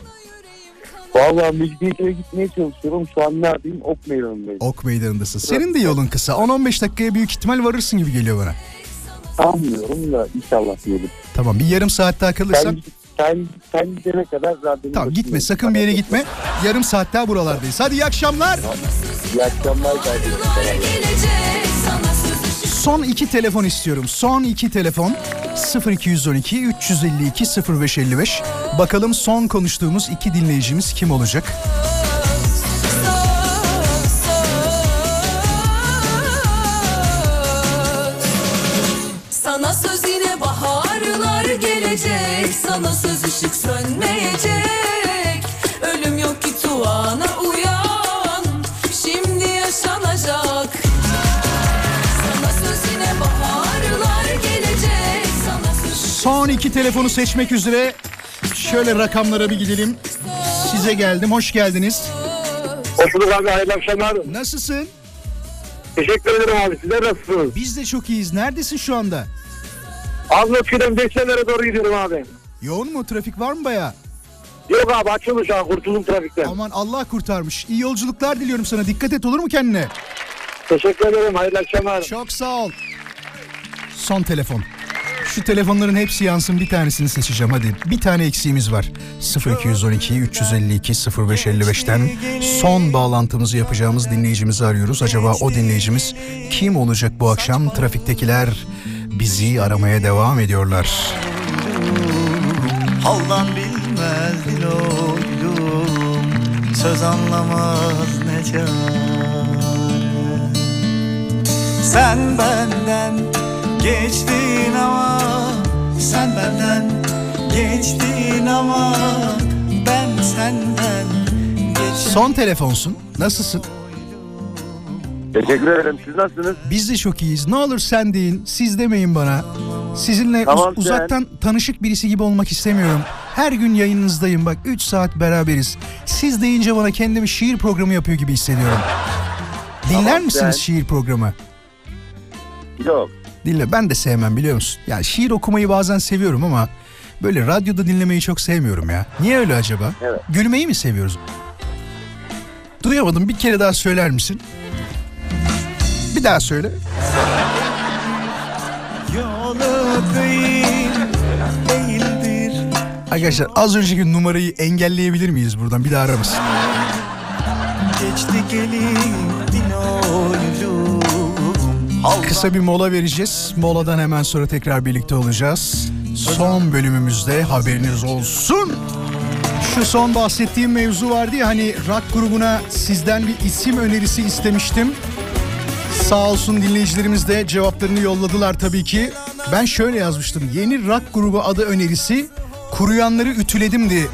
Vallahi Mecidiyeköy'e gitmeye çalışıyorum. Şu an neredeyim? Ok meydanındayım. Ok meydanındasın. Senin de yolun kısa. 10-15 dakikaya büyük ihtimal varırsın gibi geliyor bana. Sanmıyorum da inşallah diyelim. Tamam bir yarım saat daha kalırsan. Sen, sen, gidene kadar radyoda... Tamam gitme sakın bir yere gitme. yarım saat daha buralardayız. Hadi iyi akşamlar. İyi akşamlar kardeşim. Son iki telefon istiyorum. Son iki telefon 0212 352 0555. Bakalım son konuştuğumuz iki dinleyicimiz kim olacak? Gelecek Sana söz ışık sönmeyecek Ölüm yok ki tuana uyan Şimdi yaşanacak Sana söz yine baharlar gelecek Sana söz Son iki telefonu seçmek üzere. Şöyle rakamlara bir gidelim. Size geldim. Hoş geldiniz. Hoş bulduk abi hayırlı akşamlar. Nasılsın? Teşekkür ederim abi sizler nasılsınız? Biz de çok iyiyiz. Neredesin şu anda? Arnavutköy'den Beşlenlere doğru gidiyorum abi. Yoğun mu? Trafik var mı baya? Yok abi açılmış ha kurtuldum trafikten. Aman Allah kurtarmış. İyi yolculuklar diliyorum sana. Dikkat et olur mu kendine? Teşekkür ederim hayırlı akşamlar. Çok sağ ol. Son telefon. Şu telefonların hepsi yansın bir tanesini seçeceğim hadi. Bir tane eksiğimiz var. 0212 352 0555'ten son bağlantımızı yapacağımız dinleyicimizi arıyoruz. Acaba o dinleyicimiz kim olacak bu akşam? Trafiktekiler bizi aramaya devam ediyorlar. Haldan bilmez dil oylum Söz anlamaz ne çare Sen benden geçtin ama Sen benden geçtin ama Ben senden Son telefonsun. Nasılsın? Teşekkür ederim. Siz nasılsınız? Biz de çok iyiyiz. Ne olur sen deyin, siz demeyin bana. Sizinle Tamam, uz- uzaktan tanışık birisi gibi olmak istemiyorum. Her gün yayınınızdayım bak 3 saat beraberiz. Siz deyince bana kendimi şiir programı yapıyor gibi hissediyorum. Dinler Tamam, misiniz sen- şiir programı? Yok. Dinle ben de sevmem biliyor musun? Ya şiir okumayı bazen seviyorum ama böyle radyoda dinlemeyi çok sevmiyorum ya. Niye öyle acaba? Evet. Gülmeyi mi seviyoruz? Duyamadım bir kere daha söyler misin? Bir daha söyle. Arkadaşlar az önceki numarayı engelleyebilir miyiz buradan? Bir daha oylum Kısa bir mola vereceğiz. Moladan hemen sonra tekrar birlikte olacağız. Son bölümümüzde haberiniz olsun. Şu son bahsettiğim mevzu vardı ya hani rock grubuna sizden bir isim önerisi istemiştim. Sağ olsun dinleyicilerimiz de cevaplarını yolladılar tabii ki. Ben şöyle yazmıştım. Yeni rock grubu adı önerisi kuruyanları ütüledimdi.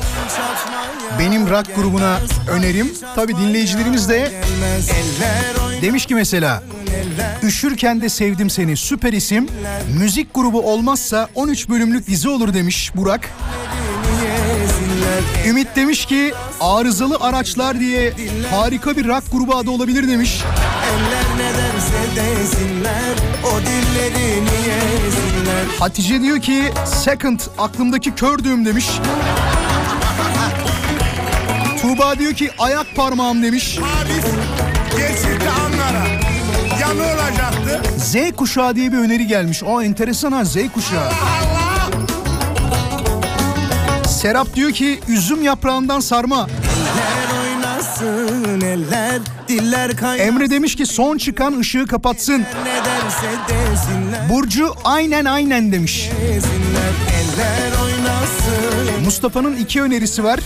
Benim rock grubuna önerim. Tabii dinleyicilerimiz de demiş ki mesela Üşürken de sevdim seni süper isim. Müzik grubu olmazsa 13 bölümlük dizi olur demiş Burak. Ümit demiş ki arızalı araçlar diye harika bir rock grubu adı olabilir demiş. Eller derse desinler O dillerini yesinler Hatice diyor ki second aklımdaki kör düğüm demiş. (laughs) Tuğba diyor ki ayak parmağım demiş. Geçirdi anlara. Ya ne olacaktı? Z kuşağı diye bir öneri gelmiş. O enteresan ha Z kuşağı. Serap diyor ki üzüm yaprağından sarma. Eller oynasın eller Diller kaynasın Emre demiş ki son çıkan ışığı kapatsın. Burcu aynen aynen demiş. Mustafa'nın iki önerisi var.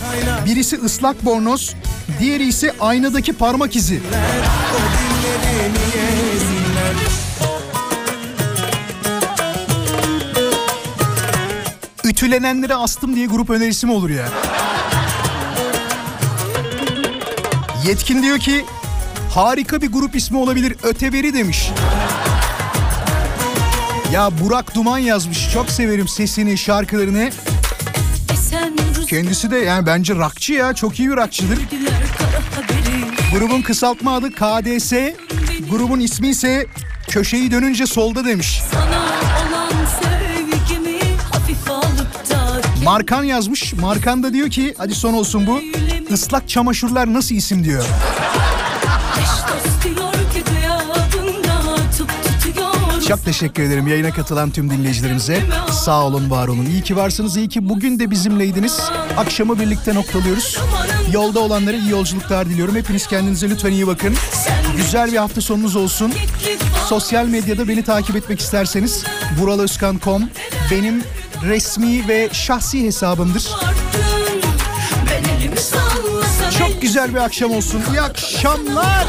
Birisi ıslak bornoz, diğeri ise aynadaki parmak izi. Ütülenenlere astım diye grup önerisi mi olur ya? Yetkin diyor ki harika bir grup ismi olabilir Öteberi demiş. Ya Burak Duman yazmış. Çok severim sesini, şarkılarını. Kendisi de yani bence rockçı ya. Çok iyi bir haberi Grubun kısaltma adı KDS. Grubun ismi ise köşeyi dönünce solda demiş. Markan yazmış. Markan da diyor ki hadi son olsun bu. Islak çamaşırlar nasıl isim diyor. Çok teşekkür ederim yayına katılan tüm dinleyicilerimize. Sağ olun, var olun. İyi ki varsınız, iyi ki bugün de bizimleydiniz. Akşamı birlikte noktalıyoruz. Yolda olanlara iyi yolculuklar diliyorum. Hepiniz kendinize lütfen iyi bakın. Güzel bir hafta sonunuz olsun. Sosyal medyada beni takip etmek isterseniz vuralozkan.com benim resmi ve şahsi hesabımdır. Çok güzel bir akşam olsun. İyi akşamlar.